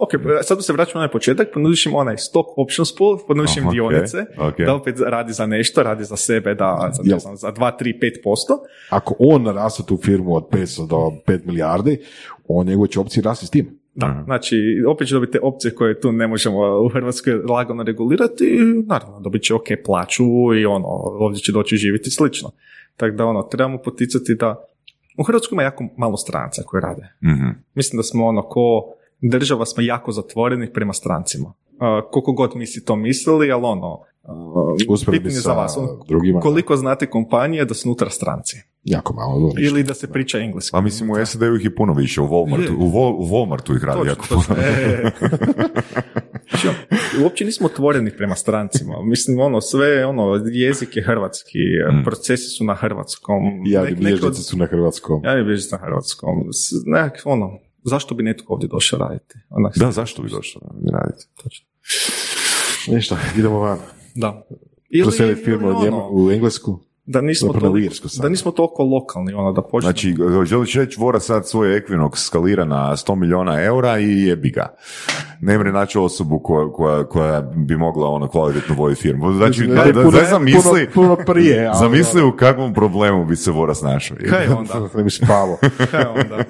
Ok, sad se vraćamo na početak, ponudiš im onaj stock options pool, ponudiš im Aha, dionice, ok. da opet radi za nešto, radi za sebe, da za, ne znam, za 2, 3, 5%. Ako on naraste tu firmu od 500 do 5 milijardi, on njegove će opcije rasti s tim. Da, Aha. znači opet će dobiti te opcije koje tu ne možemo u Hrvatskoj lagano regulirati i naravno dobit će ok plaću i ono, ovdje će doći živjeti slično. Tako da ono, trebamo poticati da u Hrvatskoj ima jako malo stranaca koji rade. Mhm. Mislim da smo ono ko država smo jako zatvoreni prema strancima. Uh, koliko god mi si to mislili, ali ono, uh, pitanje za vas. ono, drugima. Koliko znate kompanije da su unutra stranci? Jako malo. ono. Ili da se priča engleski. Pa mislim u SAD-u ih je puno više, u Walmartu, u, Wal, u Walmartu ih radi Točno, jako točno. puno. E. [laughs] Znači, Uopće nismo otvoreni prema strancima. Mislim, ono, sve, ono, jezik je hrvatski, Mm. procesi su na hrvatskom. Javni Nek- od- su na hrvatskom. Bilježnici na hrvatskom. S- Nekak, ono, zašto bi netko ovdje došao raditi? Onak, Da, zašto bi došao raditi? Točno. Ništa, idemo van. Da. Ili, firmu ono, u Englesku. Da nismo, toliko, da nismo toliko lokalni, ono, da počnemo. Znači, želiš reći, Vora sad svoj Equinox skalira na 100 milijuna eura i jebi ga. Ne mre naći osobu koja, koja, koja bi mogla ono kvalitetno voditi firmu. Znači, da, ne, da, puno- da zamisli, puno- puno prije, ali- zamisli u kakvom problemu bi se Vora snašao. Kaj onda? [laughs] Ne bi spavo. [laughs] Kaj onda?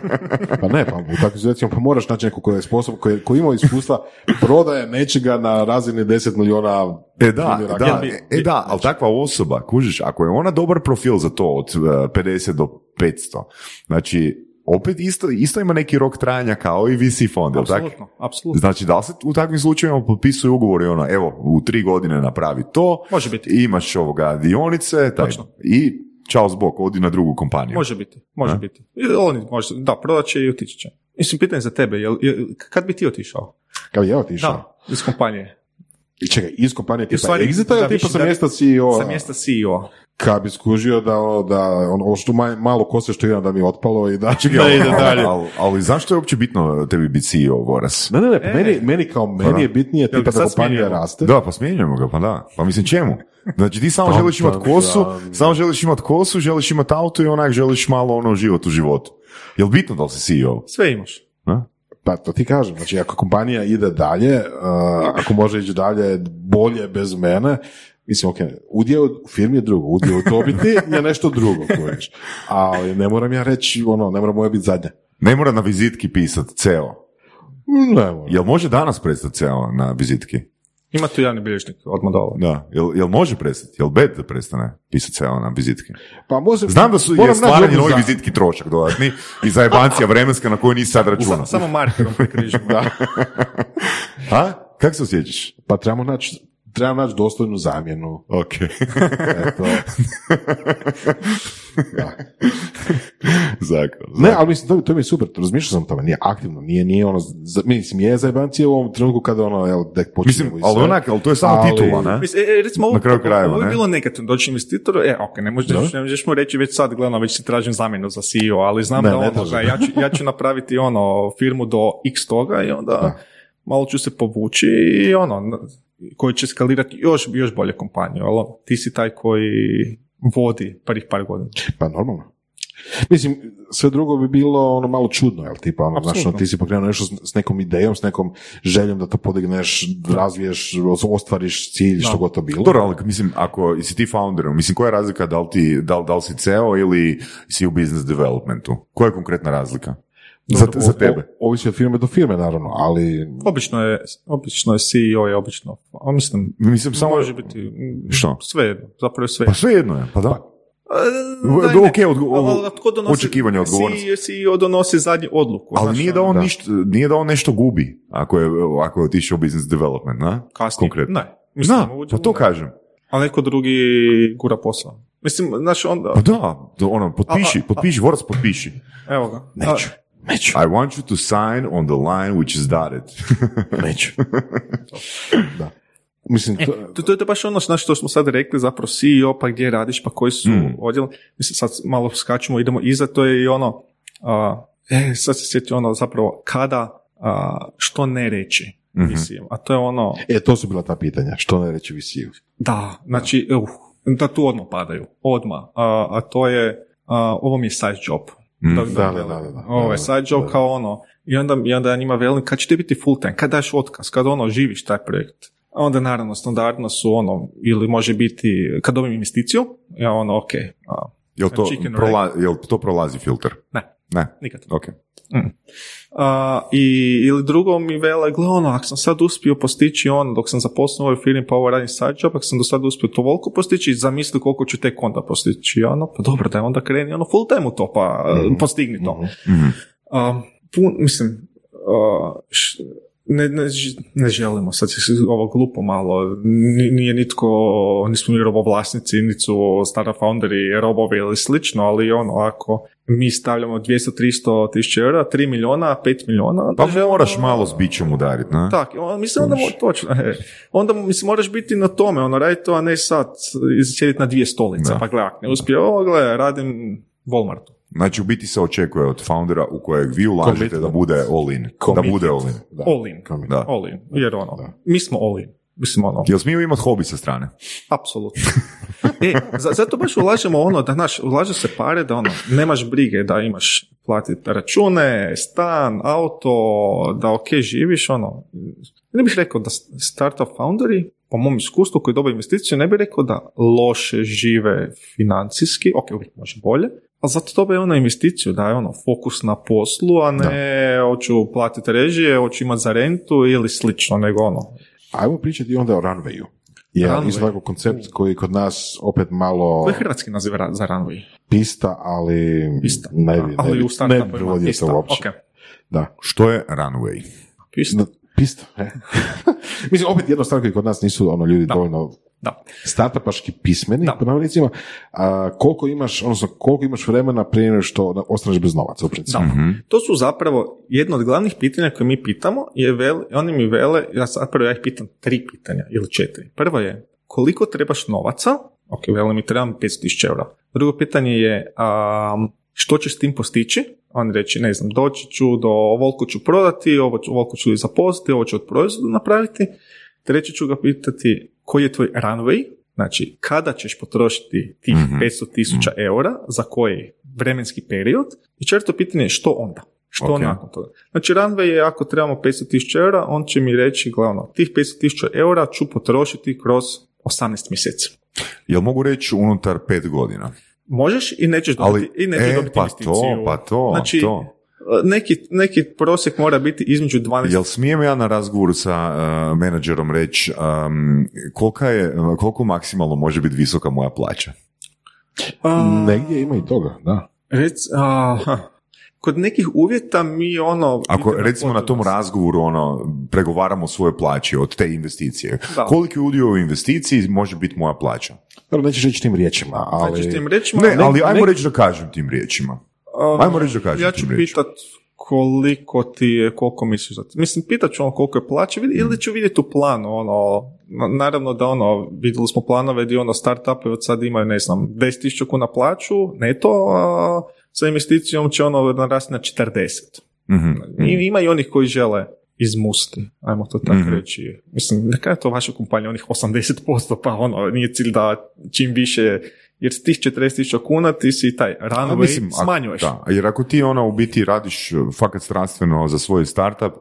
[laughs] Pa ne, pa u takvim situacijama pa moraš naći neko koji je sposob, koji, koji ima iskustva prodaje nečega na razini 10 milijuna E da, da, e, e da, ali takva osoba, kužiš, ako je ona dobar profil za to od e, 50 do 500, znači, opet isto, isto ima neki rok trajanja kao i VC fond, jel tako? Apsolutno, apsolutno. Znači, da li se u takvim slučajevima potpisuju ugovori, ono, evo, u tri godine napravi to, Može biti. imaš ovoga dionice, taj, Točno. i čao zbog, odi na drugu kompaniju. Može biti, može A? biti. I Oni, može, da, prodat će i otići će. Mislim, pitanje za tebe, jel, jel, kad bi ti otišao? Kao je otišao. Da, iz kompanije. I čekaj, iz kompanije tipa stvari, Exita da ili tipa sa da- mjesta CEO? Sa mjesta CEO. Kad bi skužio da, ono- da ono, ovo što maj- malo kose što imam da mi je otpalo i da... Čekaj, ali, ali, ali, ali zašto je uopće bitno tebi biti CEO, Voras? Ne, ne, ne, pa E. meni, meni kao meni je bitnije tipa ga da kompanija smijenimo? raste. Da, pa smjenjujemo ga, pa da. Pa mislim čemu? Znači ti samo Tam, želiš imat kosu, tam. samo želiš imat kosu, želiš imat auto i onak želiš malo ono život u životu. Jel bitno da li si CEO? Sve imaš. A? Pa to ti kažem, znači ako kompanija ide dalje, uh, ako može ići dalje bolje bez mene, mislim, ok, udio u firmi je drugo, udio u dobiti je nešto drugo, [laughs] kojiš. Ali ne moram ja reći, ono, ne mora moja biti zadnja. Ne mora na vizitki pisat CEO. Ne moram. Jel može danas prestati CEO na vizitki? Ima tu javni bilježnik odmah dole. Da. Jel, jel može prestati? Jel bed da prestane pisati CEO na vizitki? Pa može, Znam da su je stvaranje novih vizitki trošak dodatni i zajebancija vremenska na koju nisi sad računao. Sa- Samo markerom prekrižimo. da. [laughs] A? Kako se osjećaš? Pa trebamo naći trebamo naći dostojnu zamjenu. Ok. Eto. [laughs] Da. Zakon. Ne, ali mislim, to, to mi je super, razmišljao sam o tome, nije aktivno, nije, nije ono, za, mislim, je zajebancija u ovom trenutku kada ono, jel, tek počinjemo Mislim, ali onak, ali to je samo Ali- titula, ne? Mislim, e, e, recimo, ovo, Na kraju krajeva, ovo je ne? bilo negativno, doći investitoru, e, ok, ne možeš, ne možeš mu reći već sad, gledano, već si tražim zamjenu za CEO, ali znam Ne, da ne ono, da ja, ću, ja ću napraviti ono, firmu do x toga i onda Da. malo ću se povući i ono, koji će skalirati još, još bolje kompaniju, ali ono, ti si taj koji vodi prvih par godina. Pa normalno. Mislim, sve drugo bi bilo ono malo čudno, jel, tipa, ono, znaš, ono, ti si pokrenuo nešto s, s nekom idejom, s nekom željom da to podigneš, razviješ, ostvariš cilj, što god to bilo. Dobro, ali mislim, ako si ti founder, mislim, koja je razlika da li, ti, da li, da li si CEO ili si u business developmentu? Koja je konkretna razlika? Za, za o- tebe. ovisi od firme do firme, naravno, ali Obično je, obično je CEO je obično, a mislim, Mislim, samo... može biti mm, Što? sve jedno, zapravo sve. Pa sve jedno je, pa da. E, Do- da, ne. ok, odgo- očekivanje odgovornosti. CEO CEO donosi zadnju odluku. Ali znaš, nije da, on da. ništa, nije da on nešto gubi ako je, ako je otišao u business development, na? kasnije. Konkretno. Ne. Mislim, Da, uđe pa to kažem. A neko drugi gura posao. Mislim, znaš, onda... Pa da, da, ono, potpiši, A, a, a- potpiši, Vorac potpiši. Evo ga. neću, neću, I want you to sign on the line which is dotted. [laughs] neću. da. Mislim, to, To, to, to je baš ono znaš, što smo sad rekli, zapravo CEO, pa gdje radiš, pa koji su Mm. odjel. Mislim, sad malo skačemo, idemo iza, to je i ono, a, e, sad se sjetio ono zapravo, kada, a, što ne reći, Mhm. mislim, a to je ono, e, to su bila ta pitanja, što ne reći visiju. Da, znači, uh, da tu odmah padaju, odmah, a, a to je, a, ovo mi je side job. Mm. Da, Da, da, da. Ovo je side job da. kao ono, i onda, i onda ja njima velim, kad će ti biti full time, kad daš otkaz, kad ono, živiš taj projekt. A onda naravno, standardno su ono, ili može biti, kad dobijem investiciju, ja ono, ok, a, Jel to, prola, jel to prolazi filter? ne, Ne, nikad. ok. A, i, ili drugo mi vele, gle ono, ako sam sad uspio postići ono, dok sam zaposlio u ovoj firmi pa ovo radim side job, ako sam do sada uspio toliko postići, zamisli koliko ću tek onda postići. Ono, pa dobro, da je onda kreni ono full time u to, pa Mhm. postigni to. Mhm. A, pun, mislim, a, š- ne, ne, ne želimo, sad je ovo glupo malo, Ni- nije nitko, nismo mi robovlasnici, niti su stara founderi, robovi ili slično, ali ono, ako mi stavljamo 200-300 tisuća eura, 3 miliona, 5 miliona, Pa želimo- moraš malo s bićem udarit, ne? tak, on- mislim onda mo- točno, e. onda mislim moraš biti na tome, ono raditi to, a ne sad sjediti na dvije stolice, Da. pa gledaj, ako ne uspije ovo, gledaj, radim Walmartu. Znači, u biti se očekuje od foundera u kojeg vi ulažete Commitment. da bude all in. Da bude all in. Da. All in. Da. All in, jer ono, Da. mi smo all in. Mislim, ono, Jel smiju imati hobi sa strane? apsolutno. e, [laughs] za- zato baš ulažemo ono, da naš, ulaže se pare da ono, nemaš brige da imaš platiti račune, stan, auto, da ok živiš, ono, ne bih rekao da startup founderi, po mom iskustvu koji dobiju investiciju, ne bih rekao da loše žive financijski, ok, uvijek može bolje, ali zato dobije ono investiciju, da je ono fokus na poslu, a ne hoću platiti režije, hoću imati za rentu ili slično, nego ono, Ajmo pričati onda o runwayu. Je Runway. isto tako koncept koji kod nas opet malo koji je hrvatski naziv za runway? pista, ali Pista. ne ali ne, u ne startupu bi ima prevodio pista. to uopće. Ok, Da. Što je runway? pista. Da, Pista. e. [laughs] Mislim, opet jedna stvar koji kod nas nisu ono ljudi Da. dovoljno Da. startupaški pismeni, Da. po navodnicima, a, koliko imaš, odnosno koliko imaš vremena prije nego što ostaneš bez novaca u principu. Da. To su zapravo jedno od glavnih pitanja koje mi pitamo, je vel, oni mi vele, ja zapravo ja ih pitam tri pitanja ili četiri. Prvo je, koliko trebaš novaca? Ok, vele mi trebam 500.000 eura. Drugo pitanje je, a, što ćeš s tim postići? On reći, ne znam, doći ću do, ovoliko ću prodati, ovo ću, ovoliko ću zaposliti, ovo ću od proizvoda napraviti. Treće ću ga pitati, koji je tvoj runway? Znači, kada ćeš potrošiti tih Mhm. 500 tisuća eura, za koji vremenski period? I četvrto pitanje je što onda? Što Ok. nakon toga? Znači, runway je ako trebamo 500 tisuća eura, on će mi reći, glavno, tih 500 tisuća eura ću potrošiti kroz 18 mjeseci. Jel mogu reći unutar pet godina? Možeš i nećeš Ali, dobiti, i nećeš e, dobiti pa investiciju. to, pa to, znači, to. Neki, neki prosjek mora biti između 12 Jel smijem ja na razgovoru sa uh, menadžerom reći um, kolika je, koliko maksimalno može biti visoka moja plaća? A, Negdje ima i toga, da. Rec, aha. Kod nekih uvjeta mi ono... Ako recimo na tom razgovoru ono, pregovaramo svoje plaće od te investicije, Da. koliki udio u investiciji može biti moja plaća? Dobro, nećeš reći tim riječima, ali... Znači, tim rečima, Ne, ali ajmo ne- reći da kažem tim riječima. a, ajmo reći da kažem Ja ću tim riječima. pitat koliko ti je, koliko misliš da ti- Mislim, pitat ću ono koliko je plaća vidi- ili ću vidjeti u planu, ono, na- naravno da ono, vidjeli smo planove gdje ono startupe od sad imaju, ne znam, 10.000 kuna plaću neto, a sa investicijom će ono narasti na 40. Mhm. I ima i onih koji žele izmusti, ajmo to tako Mhm. reći. Mislim, neka je to vaša kompanija, onih 80%, pa ono, nije cilj da čim više, jer s tih 40.000 kuna ti si taj runway mislim, smanjuješ. Da, jer ako ti ono u biti radiš uh, fakat strastveno za svoj startup,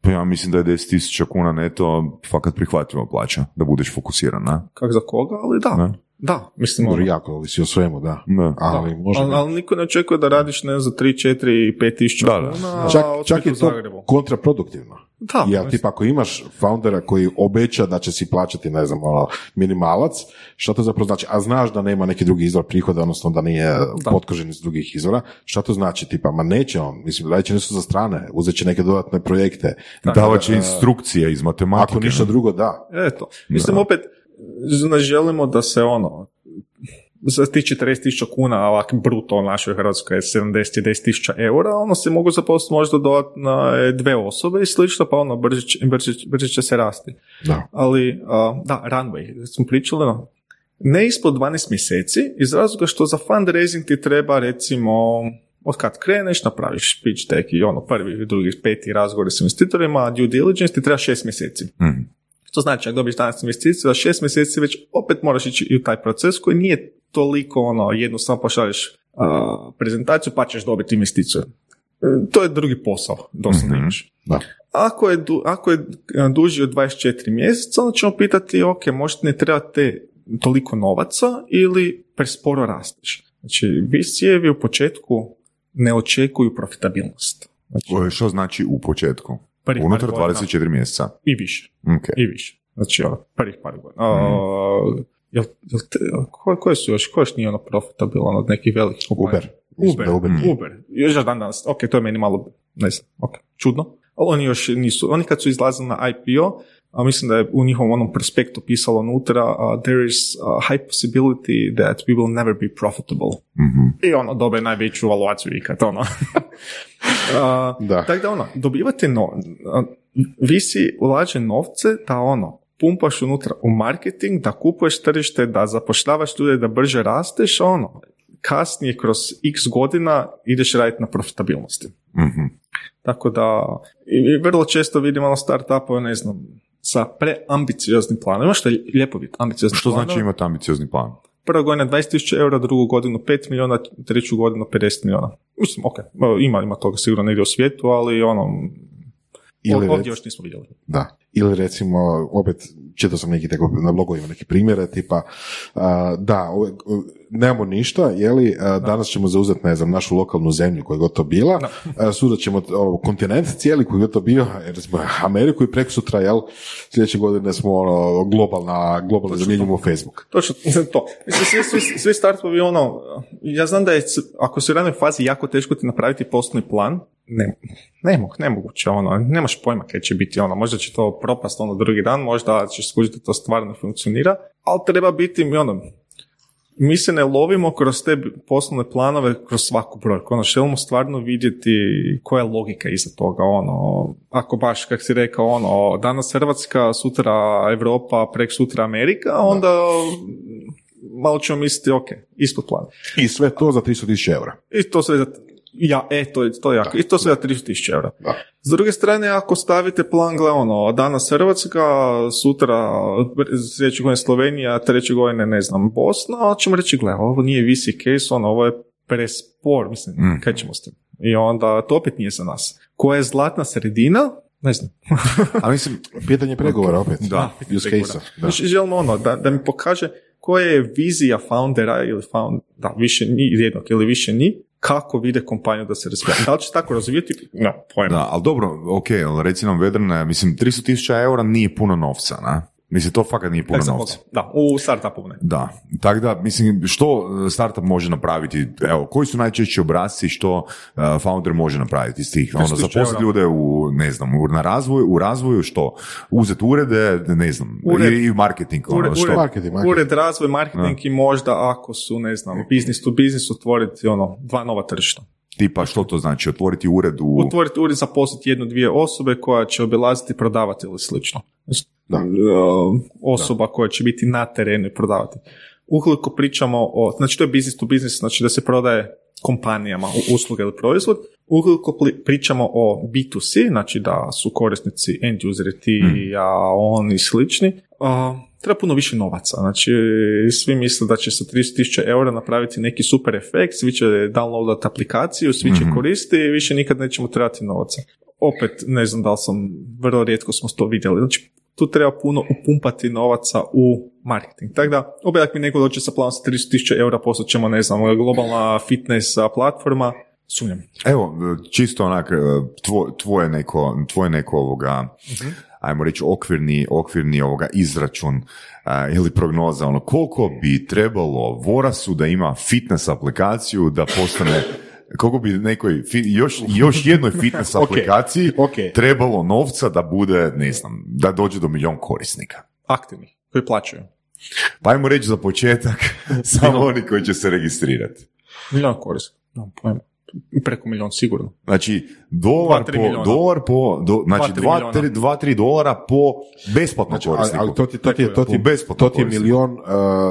pa ja mislim da je 10.000 kuna neto fakat prihvatljiva plaća, da budeš fokusiran, na? Kak za koga, ali da. Ne? Da, mislim, Dobro, ono, jako ovisi o svemu, da. Da. Ali može ali, ali niko ne očekuje da radiš ne za 3, 4 i 5 tisuća Da, da. kuna, Čak, a čak je to Zagrebu. kontraproduktivno. Da, Jer mislim, tipa ako imaš foundera koji obeća da će si plaćati, ne znam, ono, minimalac, što to zapravo znači? A znaš da nema neki drugi izvor prihoda, odnosno da nije Da. potkožen iz drugih izvora, što to znači? Tipa, ma neće on, mislim, radit će nešto za strane, uzet će neke dodatne projekte. Davat će instrukcije iz matematike. Ako ništa drugo, da. Eto, mislim Da. opet ne želimo da se ono za tih 40.000 kuna, ovak bruto u našoj Hrvatskoj je 70 10.000 eura, ono se mogu zaposliti možda dodatno e, dve osobe i slično, pa ono brže, brže, brže će se rasti. Da. Ali, a, da, runway, smo pričali, no, ne ispod 12 mjeseci, iz razloga što za fundraising ti treba recimo od kad kreneš, napraviš pitch deck i ono prvi, drugi, peti razgovor s investitorima, due diligence ti treba 6 mjeseci. Mhm. To znači, ako dobiješ danas investiciju, za šest mjeseci već opet moraš ići u taj proces koji nije toliko ono, jedno samo pošalješ a, prezentaciju pa ćeš dobiti investiciju. E, To je drugi posao, doslovno Mhm. imaš. Da. Ako je, du, ako je duži od 24 mjeseca, onda ćemo pitati, ok, možete ne trebate toliko novaca ili presporo rasteš. Znači, VC-evi u početku ne očekuju profitabilnost. Znači, Što znači u početku? Prvih par Unutar godina 24 mjeseca. I više. Ok. I više. Znači, ono, prvih par godina. A, jel, jel te, ko, koje su još, ko još nije ono profitabilan od nekih velikih kompanija? Uber. Uber, Uber. Mm. Uber. Još dan danas, ok, to je meni malo, ne znam, ok, čudno. Ali oni još nisu, oni kad su izlazili na IPO, a mislim da je u njihovom onom prospektu pisalo unutra, uh, there is a high possibility that we will never be profitable. Mhm. I ono, dobe najveću valuaciju ikad, ono. [laughs] A, Da. Tako da ono, dobivate no, vi si ulaže novce da ono, pumpaš unutra u marketing, da kupuješ tržište, da zapošljavaš ljude, da brže rasteš, ono, kasnije kroz x godina ideš raditi na profitabilnosti. Mhm. Tako da, i, vrlo često vidimo ono startupove, ne znam, sa preambicioznim planovima, što je lijepo biti ambiciozni Što planovi. znači imati ambiciozni plan? Prva godina 20.000 eura, drugu godinu 5 milijuna, treću godinu 50 milijuna. Mislim, ok, ima, ima toga sigurno negdje u svijetu, ali ono, Ili ovdje rec- još nismo vidjeli. Da. Ili recimo, opet, čitao sam neki tako na blogovima neki primjere, tipa, a, da, ove- nemamo ništa, jeli, a, danas ćemo zauzeti, ne znam, našu lokalnu zemlju koja je god to bila, sutra ćemo o, kontinent cijeli koji je god to bio, recimo Ameriku i preko sutra, jel, sljedeće godine smo ono, globalna, globalno zamjenjujemo Facebook. Točno, to. Mislim, svi, svi, svi startupovi, ono, ja znam da je, ako si u ranoj fazi, jako teško ti napraviti poslovni plan, ne, ne mogu, nemoguće, ono, nemaš pojma kaj će biti, ono, možda će to propast ono drugi dan, možda ćeš skužiti da to stvarno funkcionira, ali treba biti, mi ono, mi se ne lovimo kroz te poslovne planove, kroz svaku brojku. Ono, želimo stvarno vidjeti koja je logika iza toga. Ono, ako baš, kak si rekao, ono, danas Hrvatska, sutra Europa, prek sutra Amerika, onda malo ćemo misliti, ok, ispod plana. I sve to za 300.000 eura. I to sve za, ja, e, to je, to je jako. I to sve za 300.000 eura. Da. S druge strane, ako stavite plan, gle, ono, danas Hrvatska, sutra sljedeće godine Slovenija, treće godine, ne znam, Bosna, ćemo reći, gle, ovo nije VC case, ono, ovo je prespor, mislim, Mm. kaj ćemo s tim? I onda to opet nije za nas. Koja je zlatna sredina? Ne znam. A mislim, Pitanje pregovora opet. Da. Use case-a. Da. Znači, želimo ono, da, da mi pokaže koja je vizija foundera ili found, da, više ni jednog ili više ni, kako vide kompaniju da se razvija. Da li će se tako razvijati? No, pojma. da, ali dobro, ok, ali reci nam Vedrane, mislim, 300 tisuća eura nije puno novca, na? Mislim, to fakat nije puno novca. Da, u startupu ne. Da, tako da, mislim, što uh, startup može napraviti, evo, koji su najčešći obrazci što uh, founder može napraviti iz tih, ono, 300.000 zaposliti ljude u, ne znam, u, na razvoju, u razvoju što, uzeti urede, ne znam, Ured- i, i marketing, ono, Ured, što, ured, Marketing, marketing. ured razvoj, marketing i možda ako su, ne znam, business to business otvoriti ono, dva nova tržišta. tipa, što to znači, otvoriti ured u... Otvoriti ured zaposliti jednu, dvije osobe koja će obilaziti, prodavati ili slično. Znači, Da. e, Osoba koja će biti na terenu i prodavati. Ukoliko pričamo o, znači to je business to business, znači da se prodaje kompanijama usluge ili proizvod. Ukoliko pričamo o B2C, znači da su korisnici end useri ti, a oni slični, treba puno više novaca. Znači, svi misle da će sa 30.000 eura napraviti neki super efekt, svi će downloadati aplikaciju, svi će koristiti i više nikad nećemo trebati novaca. Opet, ne znam da li sam, vrlo rijetko smo to vidjeli. Znači, tu treba puno upumpati novaca u marketing. Tako da, opet ako mi neko dođe sa planom sa 30.000 eura, poslat ćemo, ne znam, globalna fitness platforma, sumnjam. Evo, čisto onak, tvo, tvoje neko, tvoje neko ovoga, ajmo reći, okvirni, okvirni ovoga izračun a, ili prognoza, ono, koliko bi trebalo Vorasu da ima fitness aplikaciju da postane [laughs] koliko bi nekoj, još, još jednoj fitness [laughs] aplikaciji ok. trebalo novca da bude, ne znam, da dođe do milion korisnika. Aktivni, koji plaćaju. Pa ajmo reći za početak, [laughs] samo oni koji će se registrirati. Milion korisnika. No, pojma. Preko milion sigurno. Znači, dolar Dva, tri po, dolar po, do, znači, tri dva, milijuna. tri, dva, tri dolara po besplatnom Znači, ali, korisniku. ali to ti, to ti, je- to ti, to ti je milion, uh,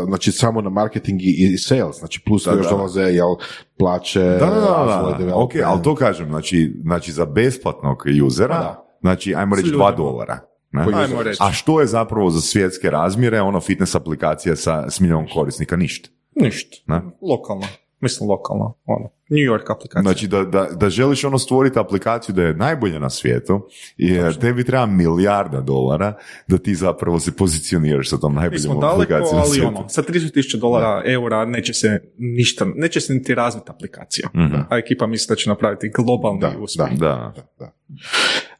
znači samo na marketing i, i sales, znači plus Da, još da. dolaze, jel, plaće, Da, da, da, da, ok, ali to kažem, znači, znači za besplatnog usera, da. znači, ajmo reći S dva ljudima. dolara. ne? Po Ajmo reći. A što je zapravo za svjetske razmjere, ono fitness aplikacija sa, s milijon korisnika? Ništa. Ništa. Ne? Lokalno. Mislim lokalno. Ono. New York aplikacija. Znači da, da, da želiš ono stvoriti aplikaciju da je najbolja na svijetu i tebi treba milijarda dolara da ti zapravo se pozicioniraš sa tom najboljom aplikacijom na ali svijetu. ono, sa 30.000 dolara, eura neće se ništa, neće se niti razviti aplikacija. Mhm. A ekipa misli da će napraviti globalni Da, uspjeh. da. Da. Da.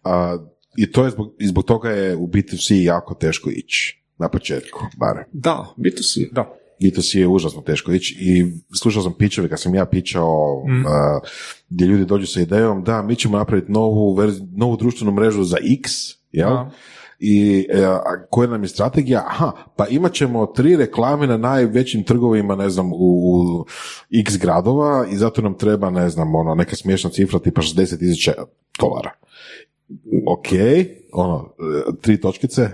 A, I to je zbog, i zbog toga je u B2C jako teško ići. Na početku, barem. Da, B2C, da. B2C je užasno teško ići i slušao sam pičeve kad sam ja pričao Mm. a, gdje ljudi dođu sa idejom da mi ćemo napraviti novu, verz- novu društvenu mrežu za X, jel? I a koja nam je strategija? Aha, pa imat ćemo tri reklame na najvećim trgovima, ne znam, u, u X gradova i zato nam treba, ne znam, ono, neka smiješna cifra tipa 60 tisuća dolara. Ok, ono, e, tri točkice.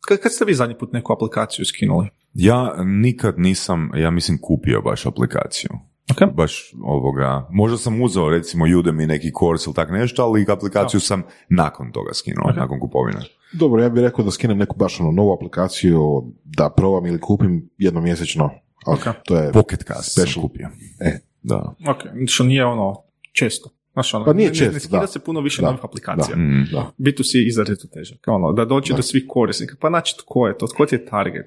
Kad, kad ste vi zadnji put neku aplikaciju skinuli? Ja nikad nisam, ja mislim, kupio baš aplikaciju. Ok. Baš ovoga, možda sam uzeo recimo Udemy neki kurs ili tak nešto, ali aplikaciju sam nakon toga skinuo, nakon kupovine. Dobro, ja bih rekao da skinem neku baš ono novu aplikaciju, da probam ili kupim jednomjesečno. Ali Ok. to je Pocket Cast sam kupio. E. Da. Ok, što nije ono često. Znaš, ono, Pa nije ne- često, Ne skida da. se puno više Da, novih aplikacija. Mm. Da. B2C je izrazito težak. Ono, da dođe do svih korisnika. Pa znači tko je to? Tko ti je target?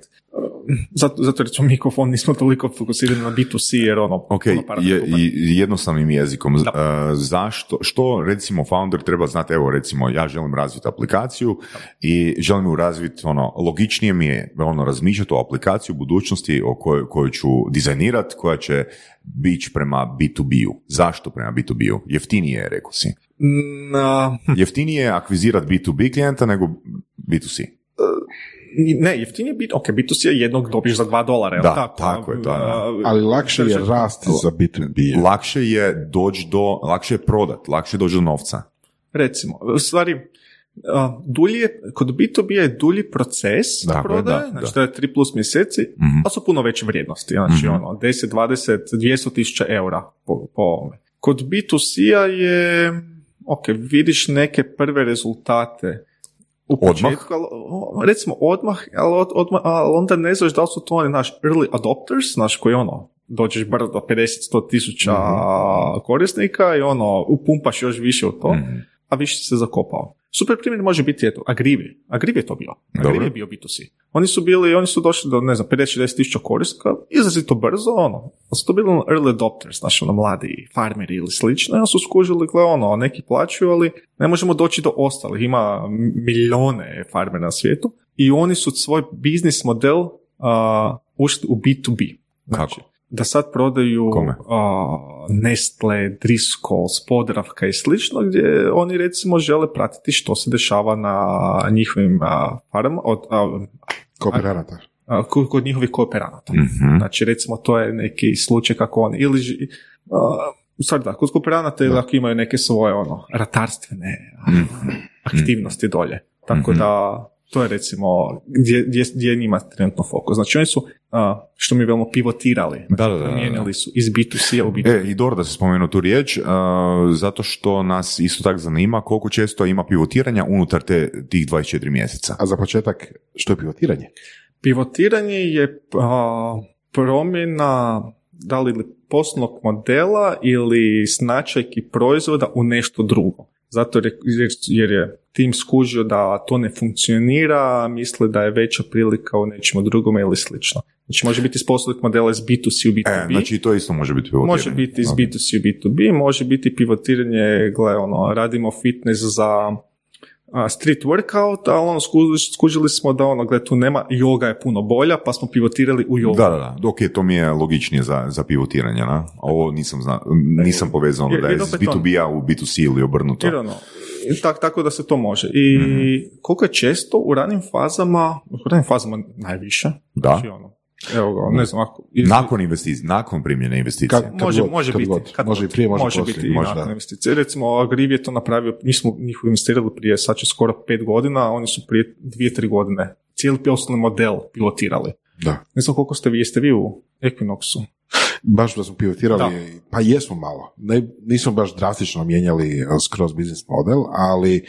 Zato, zato recimo mikrofon nismo toliko fokusirani na B2C jer ono... Ok, para je, jednostavnim jezikom. Da. E, zašto, što recimo founder treba znati, evo recimo ja želim razviti aplikaciju i želim ju razviti, ono, logičnije mi je ono, razmišljati o aplikaciji u budućnosti o kojoj, koju ću dizajnirati, koja će bići prema B2B-u. Zašto prema B2B-u? Jeftinije je, rekao si. Na, Jeftinije je akvizirati B2B klijenta nego B2C. Ne, jeftinije biti, ok, B2C je jednog dobiješ za dva dolara, jel Da, tako? tako je, da, da. A, Ali lakše je tržište- rasti za B2B. Lakše je doći do, lakše je prodat, lakše je doći do novca. Recimo, u stvari, a, dulji je, kod B2B je dulji proces je, prodaje, da, znači da. to je 3 plus mjeseci, Mhm. ali su puno veće vrijednosti, znači Mhm. ono, 10, 20, 200 tisuća eura po, po ovome. Kod B2C-a je, ok, vidiš neke prve rezultate u Odmah? početku, ali, o, recimo odmah, ali, od- odmah, ali onda ne znaš da li su to oni naš early adopters, znaš koji ono, dođeš brzo do 50-100 tisuća korisnika i ono, upumpaš još više u to, Mhm. A više se zakopao. Super primjer može biti eto, Agrivi. Agrivi je to bio. Agrivi je bio B2C. Oni su bili, oni su došli do, ne znam, 50-60 tisuća korisnika, izrazito brzo, ono, su to bili ono early adopters, znači ono, mladi farmeri ili slično, i su skužili, gle, ono, neki plaćaju, ali ne možemo doći do ostalih, ima milijone farmera na svijetu, i oni su svoj biznis model a, ušli u B2B. Znači, Kako? Da sad prodaju Kome? a, Nestle, Driscoll, Spodravka i slično, gdje oni recimo žele pratiti što se dešava na njihovim a, farmama, od, a, Kooperanata. a, kod, kod njihovih kooperanata. Mhm. Znači recimo to je neki slučaj kako oni ili u stvari da, kod kooperanata ili ako imaju neke svoje ono, ratarstvene a, Mhm. aktivnosti dolje. Tako Mhm. da to je recimo gdje, gdje, gdje je njima trenutno fokus. Znači oni su, a, što mi velimo, pivotirali. Znači, Da, da, da, da. Promijenili su iz B2C-a u B2B. E, i dobro da se spomenuo tu riječ, uh, zato što nas isto tako zanima koliko često ima pivotiranja unutar te, tih 24 mjeseca. A za početak, što je pivotiranje? Pivotiranje je a, promjena da li poslovnog modela ili značajki proizvoda u nešto drugo. Zato jer je, jer je tim skužio da to ne funkcionira, misle da je veća prilika u nečemu drugome ili slično. Znači može biti iz poslovnog modela iz B2C u B2B. E, znači to isto može biti pivotiranje. Može biti iz Ok. B2C u B2B, može biti pivotiranje, gle, ono, radimo fitness za street workout, ali ono, skužili, smo da ono, gle, tu nema, yoga je puno bolja, pa smo pivotirali u yoga. Da, da, da. Ok, to mi je logičnije za, za pivotiranje, na? Ovo nisam zna, nisam povezao ono Jer- da je iz opet ono- B2B-a u B2C ili obrnuto. Jer ono, i tak, tako da se to može. I Mhm. koliko je često u ranim fazama, u ranim fazama najviše, Da. znači ono, evo ga, ne znam, ako, iz- Nakon investicije, nakon primljene investicije. Kad- može, god, može kad biti. god. kad Može i prije, može poslije. biti i Može, nakon investicije. Recimo, Agriv je to napravio, mi smo njih investirali prije, sad će skoro pet godina, oni su prije dvije, tri godine cijeli poslovni model pilotirali. Da. Ne znam koliko ste vi, jeste vi u Equinoxu? Baš da smo pivotirali, Da. pa jesmo malo. Ne, nismo baš drastično mijenjali uh, skroz biznis model, ali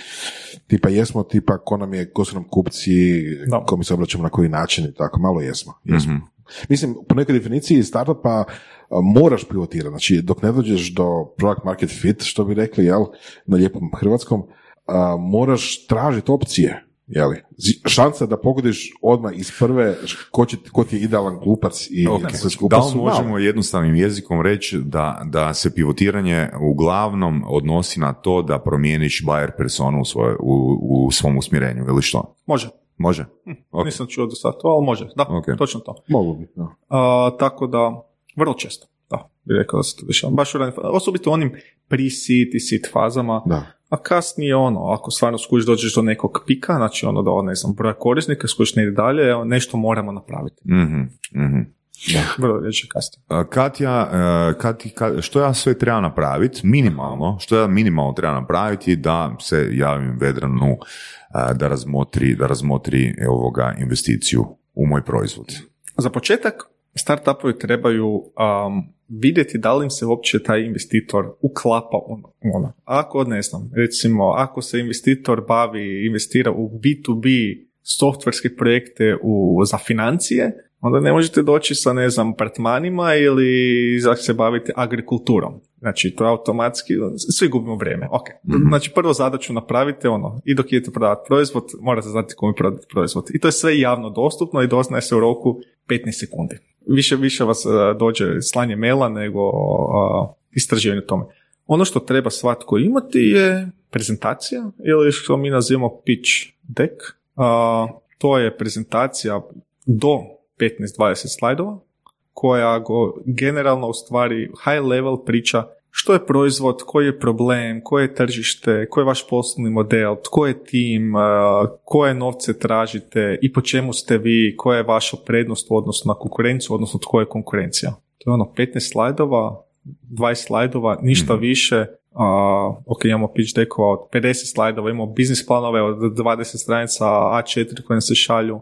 tipa jesmo, tipa ko nam je, ko su nam kupci, Da. ko mi se obraćamo na koji način i tako, malo jesmo. jesmo. Mhm. Mislim, po nekoj definiciji startupa uh, moraš pivotirati, znači dok ne dođeš do product market fit, što bi rekli, jel, na lijepom hrvatskom, uh, moraš tražiti opcije, jeli. Šansa da pogodiš odmah iz prve ko, će, ko ti je idealan glupac i Ok. sve skupa Da li možemo jednostavnim jezikom reći da, da se pivotiranje uglavnom odnosi na to da promijeniš buyer personu u, svoje, u, u svom usmjerenju ili što? Može. Može? Ok. Nisam čuo do sada to, ali može. Da, Ok. točno to. Mogu bi, da. A, tako da, vrlo često. Da, bi rekao da se to dešava. Baš u ranim osobito onim pre-seed i seed fazama, Da. a kasnije ono, ako stvarno skužiš dođeš do nekog pika, znači ono do, ne znam, broja korisnika, skužiš ne ide dalje, nešto moramo napraviti. Mhm, mhm. Vrlo reći kasnije. A, Katja, e, Kati, Ka- što ja sve treba napraviti, minimalno, što ja minimalno treba napraviti da se javim Vedranu a, da razmotri, da razmotri e, ovoga investiciju u moj proizvod. Za početak, startupovi trebaju um, vidjeti da li im se uopće taj investitor uklapa u ono. Ako, ne znam, recimo, ako se investitor bavi, investira u B2B softverske projekte u, za financije, onda ne možete doći sa, ne znam, apartmanima ili za se baviti agrikulturom. Znači, to je automatski, svi gubimo vrijeme. Ok, znači prvo zadaću napravite ono, i dok idete prodavati proizvod, morate znati kome prodati proizvod. I to je sve javno dostupno i doznaje se u roku 15 sekundi. Više, više vas uh, dođe slanje maila nego istraživanje tome. Ono što treba svatko imati je prezentacija ili što mi nazivamo pitch deck. To je prezentacija do 15-20 slajdova koja go generalno u stvari high level priča što je proizvod, koji je problem, koje je tržište, koji je vaš poslovni model, tko je tim, koje novce tražite i po čemu ste vi, koja je vaša prednost u odnosu na konkurenciju, odnosno tko je konkurencija. To je ono 15 slajdova, 20 slajdova, ništa mm više. Uh, ok, imamo pitch deckova od 50 slajdova, imamo biznis planove od 20 stranica A4 koje nam se šalju.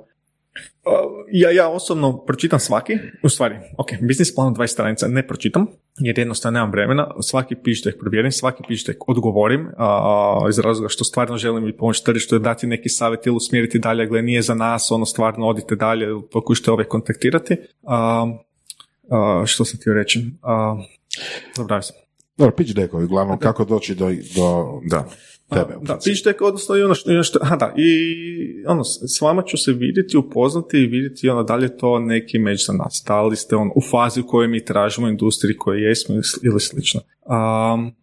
Ja, ja osobno pročitam svaki, u stvari, ok, biznis plan 20 stranica ne pročitam, jer jednostavno nemam vremena, svaki pištek provjerim, svaki pištek odgovorim, a, iz razloga što stvarno želim i pomoći tržištu, dati neki savjet ili usmjeriti dalje, gle, nije za nas, ono stvarno odite dalje, pokušajte ove kontaktirati. A, što sam htio reći? Zaboravio sam. Dobro, pitch deckovi, uglavnom, kako doći do, do da tebe. da, pitch deck, odnosno i ono što, ono što aha, da, i ono, s vama ću se vidjeti, upoznati i vidjeti ono, da li je to neki meč za nas, da li ste on, u fazi u kojoj mi tražimo industriji koji jesmo ili slično. Um,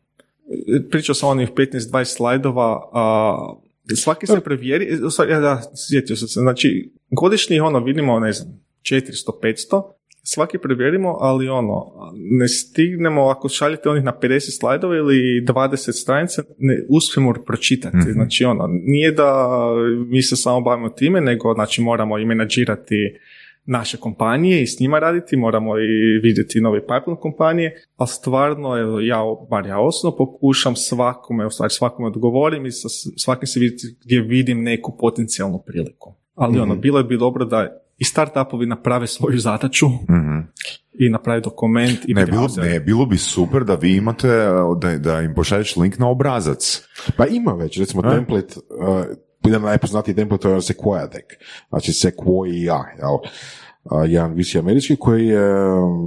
pričao sam onih 15-20 slajdova, a, svaki se prevjeri, ja, da, sjetio sam se, znači, godišnji ono, vidimo, ne znam, 400-500, svaki provjerimo, ali ono, ne stignemo, ako šaljete onih na 50 slajdova ili 20 stranica, ne uspijemo pročitati. mm Znači ono, nije da mi se samo bavimo time, nego znači moramo i menadžirati naše kompanije i s njima raditi, moramo i vidjeti nove pipeline kompanije, ali stvarno, ja, bar ja osobno pokušam svakome, u stvari svakome odgovorim i sa svakim se vidjeti gdje vidim neku potencijalnu priliku. Ali ono, mhm. bilo bi dobro da i startupovi naprave svoju zadaću mm i naprave dokument. I ne, bilo, ne, bilo bi super da vi imate, da, da im pošalješ link na obrazac. Pa ima već, recimo e? template, uh, jedan najpoznatiji template to je Sequoia deck, znači Sequoia, jel? Uh, jedan visi američki koji je,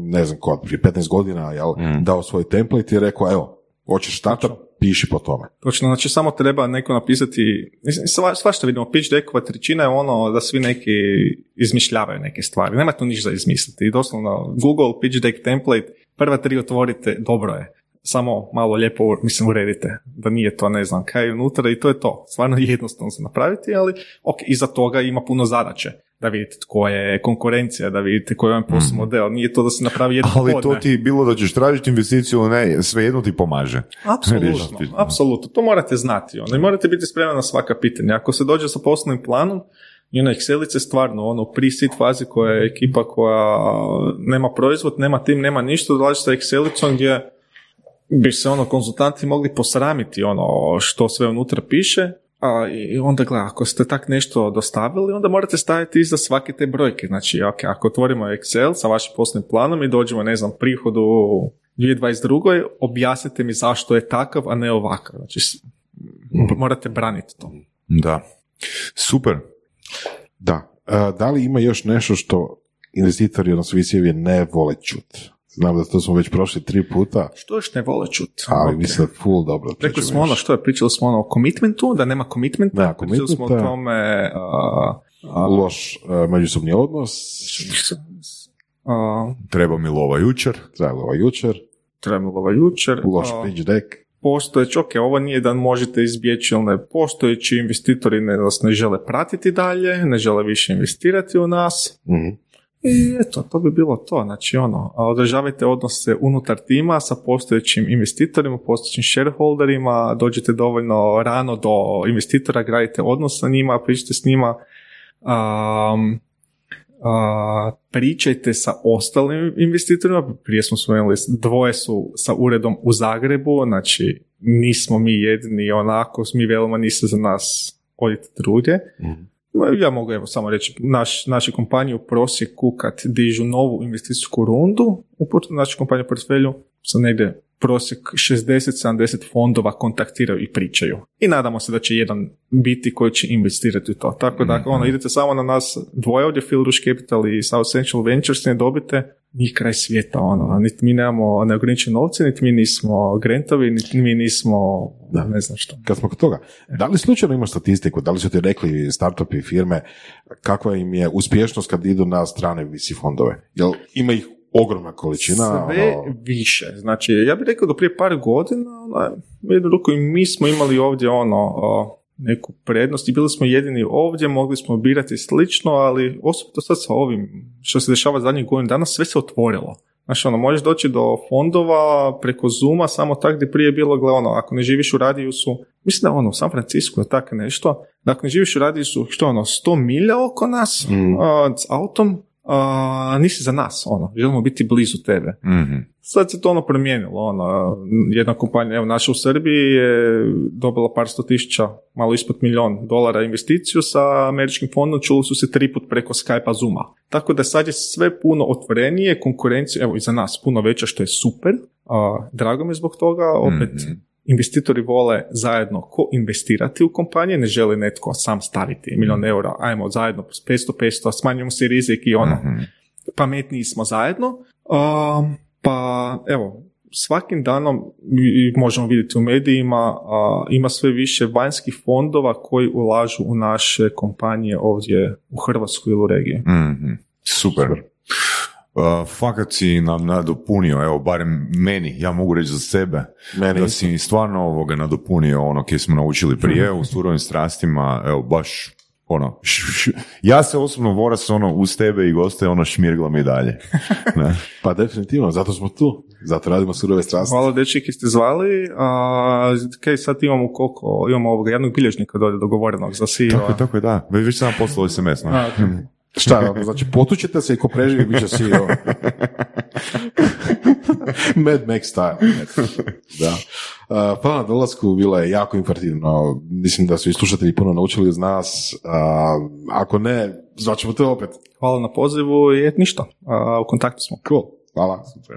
ne znam kod, prije 15 godina jel, mm. dao svoj template i rekao, evo, hoćeš startup, piši po tome. Točno, znači samo treba neko napisati, sva, svašta vidimo, pitch deckova trećina je ono da svi neki izmišljavaju neke stvari, nema tu ništa izmisliti. I doslovno Google pitch deck template, prva tri otvorite, dobro je. Samo malo lijepo, mislim, uredite, da nije to ne znam kaj unutra i to je to. Stvarno jednostavno se napraviti, ali ok, iza toga ima puno zadaće da vidite tko je konkurencija, da vidite koji je vam poslovni mhm. model. Nije to da se napravi jedno Ali to ti bilo da ćeš tražiti investiciju, ne, jedno ti pomaže. Apsolutno, apsolutno. To morate znati. Ono. I morate biti spremni na svaka pitanja. Ako se dođe sa poslovnim planom, i na Excelice stvarno ono pri sit fazi koja je ekipa koja nema proizvod, nema tim, nema ništa, dolazi sa Excelicom gdje bi se ono konzultanti mogli posramiti ono što sve unutra piše a, I onda gleda, ako ste tak nešto dostavili, onda morate staviti iza svake te brojke. Znači, okay, ako otvorimo Excel sa vašim poslovnim planom i dođemo, ne znam, prihodu u 2022. objasnite mi zašto je takav, a ne ovakav. Znači, morate braniti to. Da. Super. Da. da li ima još nešto što investitori, odnosno visijevi ne vole čuti? Znam da to smo već prošli tri puta. Što još ne vole čut? Ali okay. mislim full dobro. Rekli smo ono što je, pričali smo ono o commitmentu, da nema commitmenta, nema pričali smo o tome... Uh, loš uh, međusobni odnos. Uh, treba mi lova jučer. Treba lova jučer. Treba mi lova jučer. Loš pitch deck. Postojeći, ok, ovo nije da možete izbjeći, ali ne postojeći investitori ne, nas ne žele pratiti dalje, ne žele više investirati u nas. mm i eto, to bi bilo to. Znači, ono, održavajte odnose unutar tima sa postojećim investitorima, postojećim shareholderima, dođete dovoljno rano do investitora, gradite odnos sa njima, pričajte s njima, um, pričajte sa ostalim investitorima, prije smo spomenuli, dvoje su sa uredom u Zagrebu, znači nismo mi jedni onako, mi veloma niste za nas, odite drugdje. mm Ja mogu evo samo reći, naš, naše kompanije u prosjeku kad dižu novu investicijsku rundu u našoj kompaniji u portfelju sa negdje prosjek 60-70 fondova kontaktiraju i pričaju. I nadamo se da će jedan biti koji će investirati u to. Tako da, mm-hmm. ono, idete samo na nas dvoje ovdje, Filrush Capital i South Central Ventures, ne dobite njih kraj svijeta, ono, niti mi nemamo neograničene novce, niti mi nismo grantovi, niti mi nismo, da. ne znam što. Kad smo kod toga, da li slučajno imaš statistiku, da li su ti rekli startupi firme, kakva im je uspješnost kad idu na strane VC fondove? Jel ima ih ogromna količina. Sve ono... više. Znači, ja bih rekao da prije par godina, ono, jednu ruku i mi smo imali ovdje ono, neku prednost i bili smo jedini ovdje, mogli smo birati slično, ali osobito sad sa ovim što se dešava zadnjih godina dana, sve se otvorilo. Znači, ono, možeš doći do fondova preko Zuma samo tak gdje prije bilo, gle, ono, ako ne živiš u radijusu, mislim da ono, u San Francisco je tako nešto, da ako ne živiš u radijusu, što ono, 100 milja oko nas, mm. s autom, a, nisi za nas, ono, želimo biti blizu tebe. mm Sad se to ono promijenilo, ono, jedna kompanija, evo naša u Srbiji je dobila par sto tisuća, malo ispod milion dolara investiciju sa američkim fondom, čuli su se tri put preko Skype-a Zuma. Tako da sad je sve puno otvorenije, konkurencija, evo i za nas, puno veća, što je super, a, drago mi je zbog toga, opet, mm investitori vole zajedno ko investirati u kompanije, ne želi netko sam staviti milion eura, ajmo zajedno 500-500, smanjujemo se rizik i ono, mm pametniji smo zajedno. Um, pa evo, svakim danom možemo vidjeti u medijima ima sve više vanjskih fondova koji ulažu u naše kompanije ovdje u Hrvatskoj ili u regiji. mm Super. Super. Uh, fakat si nam nadopunio, evo, barem meni, ja mogu reći za sebe, meni. da si stvarno ovoga nadopunio ono kje smo naučili prije u surovim strastima, evo, baš ono, ja se osobno voras ono uz tebe i goste ono šmirgla i dalje. [laughs] Ne? pa definitivno, zato smo tu, zato radimo surove strasti. Hvala dečiki ste zvali, a kaj sad imamo koliko, imamo ovoga jednog bilježnika dolje dogovorenog za CEO. Tako je, tako je, da, već sam poslao SMS. No? A, [laughs] Šta, znači potućete se i ko preživi bit će CEO. Mad Max style. Da. Uh, pa na dolasku bilo je jako informativno. Mislim da su i slušatelji puno naučili iz nas. Uh, ako ne, zvaćemo te opet. Hvala na pozivu i et ništa. Uh, u kontaktu smo. Cool. Hvala. Super.